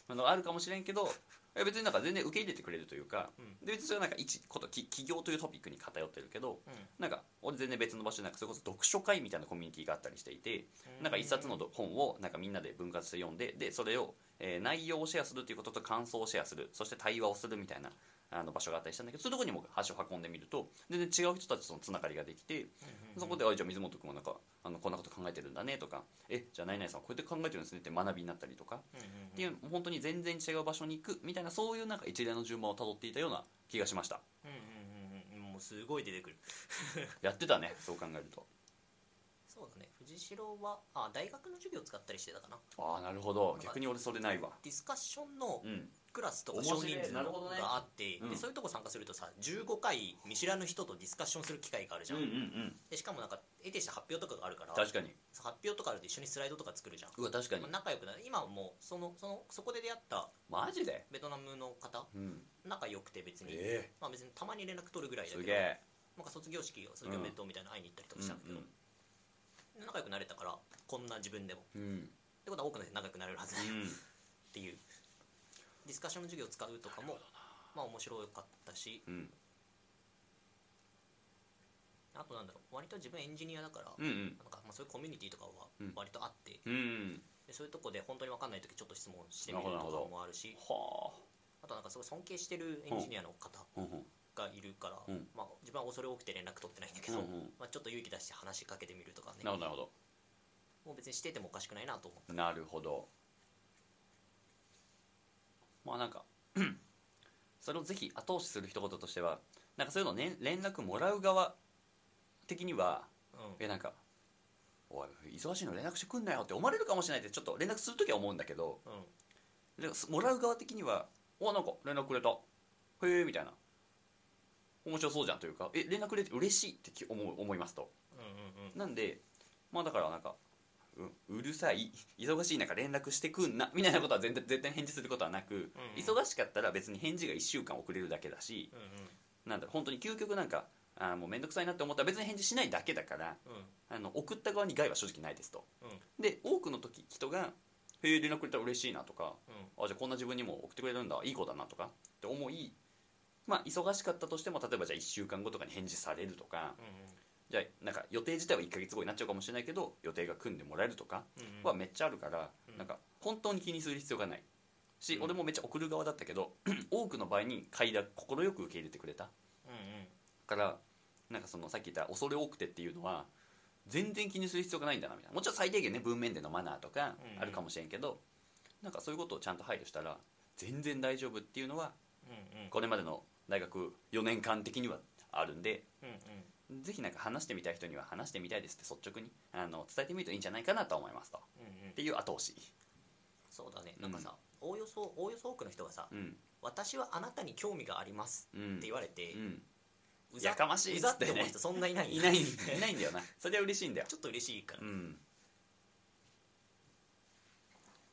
のがあるかもしれんけどえ別になんか全然受け入れてくれるというか、うん。で別にそれはなんか一ことき起業というトピックに偏ってるけどうん。なんか俺全然別の場所でなんかそれこそ読書会みたいなコミュニティがあったりしていてなんか一冊のど本をなんかみんなで分割して読んででそれを、えー内容をシェアするということと感想をシェアするそして対話をするみたいなあの場所があったりしたんだけどそういうところにも足を運んでみると全然違う人たちとのつながりができてそこで「あじゃあ水本君はなんかあのこんなこと考えてるんだね」とか「えじゃあ何々さんこうやって考えてるんですね」って学びになったりとかっていう本当に全然違う場所に行くみたいなそういうなんか一連の順番をたどっていたような気がしました。うんうんうんうん。もうすごい出てくる。やってたねそう考えると。そうだね。藤代はあ大学の授業を使ったりしてたかな。ああなるほど。逆に俺それないわ。ディスカッションのうんクラスとか少人数があって、うん。でそういうとこ参加するとさ15回見知らぬ人とディスカッションする機会があるじゃん、うんでしかもなんか得てした発表とかがあるから確かに。発表とかあると一緒にスライドとか作るじゃん、うわ確かに。まあ仲良くなる。今はもうそのそのそこで出会ったマジで？ベトナムの方うん。仲良くて別に、えまあ、別にたまに連絡取るぐらいえだけどなんか卒業式卒業おめでとうみたいな会いに行ったりとかしたんだけど、で仲良くなれたからこんな自分でも。っうん。うんてことは多くの人仲良くなれるはずだよ。うん。っていうディスカッションの授業を使うとかもまあ面白かったし。うん。あとなんだろう割と自分エンジニアだから、うんうん。なんかまあそういうコミュニティとかはうん。割とあって、うんでそういうとこで本当に分かんない時ちょっと質問してみるとかもあるし。はあ。となんかすごい尊敬してるエンジニアの方がいるから、うん。まあ、自分は恐れ多くて連絡取ってないんだけど、うんうんまあ、ちょっと勇気出して話しかけてみるとかね。なるほどもう別にしててもおかしくないなと思って。どなるほどまあなんかそれをぜひ後押しする一言としてはなんかそういうの、ね、連絡もらう側的にはうん。えなんか「おい忙しいの連絡してくんなよ」って思われるかもしれないってちょっと連絡する時は思うんだけどうん。でもらう側的には「おなんか連絡くれた。へえ」みたいな。面白そうじゃんというか「え連絡くれて嬉しい」ってき思う思いますと。うんうんうん。なんでまあだからなんかううるさい忙しい中連絡してくんなみたいなことは絶対絶対返事することはなく、うん忙しかったら別に返事が1週間遅れるだけだしうんなんだろう本当に究極なんかあーもう面倒くさいなって思ったら別に返事しないだけだからうん。うんあの送った側に害は正直ないですと。うん。で多くの時人が「へえ連絡くれたら嬉しいな」とかうん。あじゃあこんな自分にも送ってくれるんだいい子だなとかって思いまあ忙しかったとしても例えばじゃあ1週間後とかに返事されるとかじゃあなんか予定自体は1ヶ月後になっちゃうかもしれないけど予定が組んでもらえるとかはめっちゃあるから、うん。なんか本当に気にする必要がないし、うん。俺もめっちゃ送る側だったけど 多くの場合に快諾快く受け入れてくれた。うんうん。からなんかそのさっき言った恐れ多くてっていうのは全然気にする必要がないんだなみたいな。もちろん最低限ね文面でのマナーとかあるかもしれんけど、なんかそういうことをちゃんと配慮したら全然大丈夫っていうのはこれまでの大学4年間的にはあるんでうんぜひなんか話してみたい人には話してみたいですって率直にあの伝えてみるといいんじゃないかなと思いますと。うんうん。っていう後押し。そうだね。なんかさおおよそおおよそ多くの人がさうん「私はあなたに興味があります」うん。って言われてうん。うざやかましいっっつっててね思う人そんないないいない。いないんだよな。それは嬉しいんだよ。ちょっと嬉しいから。うん。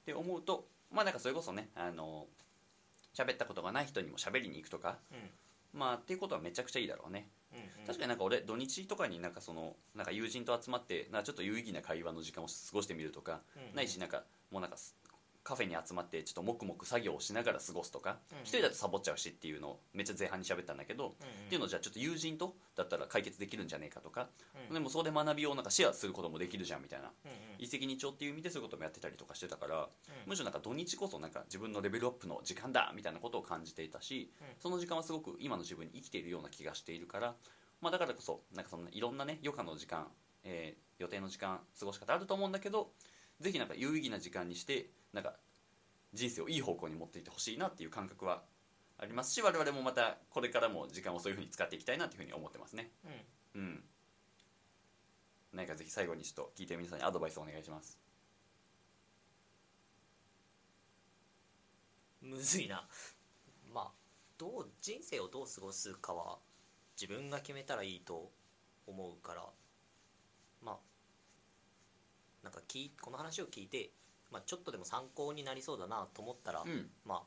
って思うとまあなんかそれこそねあの喋ったことがない人にも喋りに行くとか。うん。まあっていうことはめちゃくちゃいいだろうねうんうん。確かになんか俺土日とかになんかそのなんか友人と集まってなんかちょっと有意義な会話の時間を過ごしてみるとか、うんうん。ないしなんかもうなんかすカフェに集まってちょっと黙々作業をしながら過ごすとか、うんうん。一人だとサボっちゃうしっていうのをめっちゃ前半に喋ったんだけど、っていうのをじゃあちょっと友人とだったら解決できるんじゃねえかとか、うん。でもそこで学びをなんかシェアすることもできるじゃんみたいなうんうん。一石二鳥っていう意味でそういうこともやってたりとかしてたから、うん。むしろなんか土日こそなんか自分のレベルアップの時間だみたいなことを感じていたし、うん。その時間はすごく今の自分に生きているような気がしているから、まあ、だからこそなんかそのいろんなね余暇の時間、えー予定の時間過ごし方あると思うんだけどぜひなんか有意義な時間にしてなんか人生をいい方向に持っていってほしいなっていう感覚はありますし我々もまたこれからも時間をそういうふうに使っていきたいなっていうふうに思ってますね。うん。うん。何かぜひ最後にちょっと聞いてる皆さんにアドバイスをお願いします。むずいな。まあどう人生をどう過ごすかは自分が決めたらいいと思うから。まあなんか聞いこの話を聞いて、まあ、ちょっとでも参考になりそうだなと思ったら、うん。まあ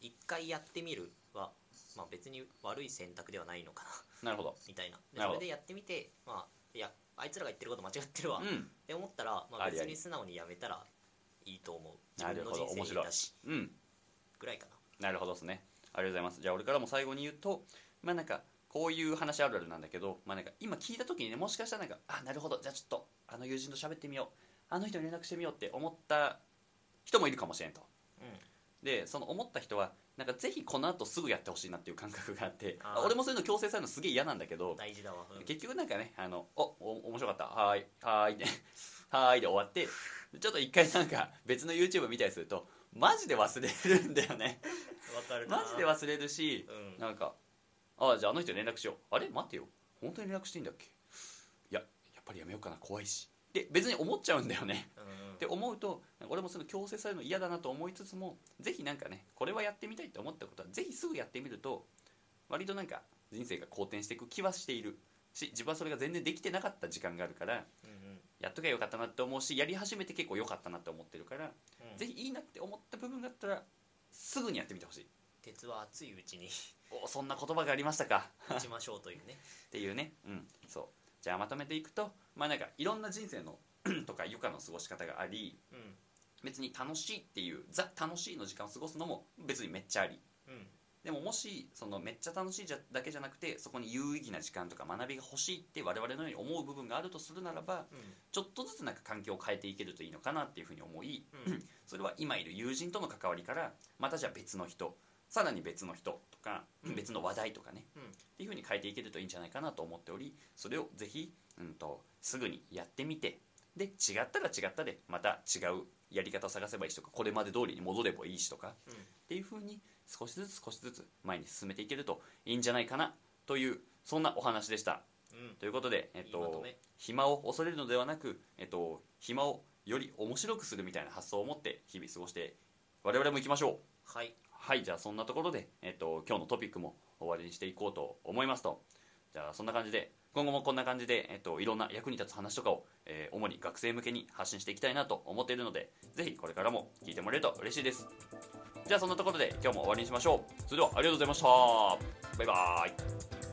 一回やってみるは、まあ、別に悪い選択ではないのかな。なるほど。みたいな。でそれでやってみてまあいやあいつらが言ってること間違ってるわ、っうん。て思ったら、まあ、別に素直にやめたらいいと思う。自なるほ分の人生ど。面白い。だし。うん。ぐらいかな。なるほどですね。ありがとうございます。じゃあ俺からも最後に言うとまあなんかこういう話あるあるなんだけど、まあ、なんか今聞いた時にねもしかしたらなんかあなるほどじゃあちょっとあの友人と喋ってみようあの人に連絡してみようって思った人もいるかもしれんと。うでその思った人はなんかぜひこの後すぐやってほしいなっていう感覚があって俺もそういうの強制されるのすげえ嫌なんだけどん大事だわ、うん。結局なんかねあのおお面白かった？はーいはーいではーいで終わってちょっと一回なんか別の YouTube 見たりするとマジで忘れるんだよね。わかるな。マジで忘れるしうん。なんかあじゃああの人に連絡しよう。あれ？待ってよ。本当に連絡していいんだっけ？いややっぱりやめようかな。怖いし。で別に思っちゃうんだよね。うん。って思うと俺もその強制されるの嫌だなと思いつつもぜひなんかねこれはやってみたいって思ったことはぜひすぐやってみると割となんか人生が好転していく気はしている。し自分はそれが全然できてなかった時間があるからうんうん。やっときゃよかったなって思うしやり始めて結構良かったなって思ってるから、うん。ぜひいいなって思った部分があったらすぐにやってみてほしい鉄は熱いうちにおそんな言葉がありましたか。打ちましょうというね。っていうね。うんそう。じゃあまとめていくとまあなんかいろんな人生の とか余暇の過ごし方がありうん。別に楽しいっていうザ楽しいの時間を過ごすのも別にめっちゃあり。うん。でももしそのめっちゃ楽しいじゃだけじゃなくてそこに有意義な時間とか学びが欲しいって我々のように思う部分があるとするならばうん。ちょっとずつなんか環境を変えていけるといいのかなっていうふうに思いうん。それは今いる友人との関わりからまたじゃあ別の人さらに別の人とか、うん。別の話題とかね、うん。っていうふうに変えていけるといいんじゃないかなと思っておりそれをぜひ、うん、とすぐにやってみてで違ったら違ったでまた違うやり方を探せばいいしとかこれまで通りに戻ればいいしとかうん。っていうふうに少しずつ少しずつ前に進めていけるといいんじゃないかなというそんなお話でした。うん。ということで、えっといい暇を恐れるのではなく、えっと、暇をより面白くするみたいな発想を持って日々過ごして我々も行きましょう。はいはいじゃあそんなところで、えっと、今日のトピックも終わりにしていこうと思いますと。じゃあそんな感じで今後もこんな感じで、えっと、いろんな役に立つ話とかを、えー主に学生向けに発信していきたいなと思っているのでぜひこれからも聞いてもらえると嬉しいです。じゃあそんなところで今日も終わりにしましょう。それではありがとうございました。バイバーイ。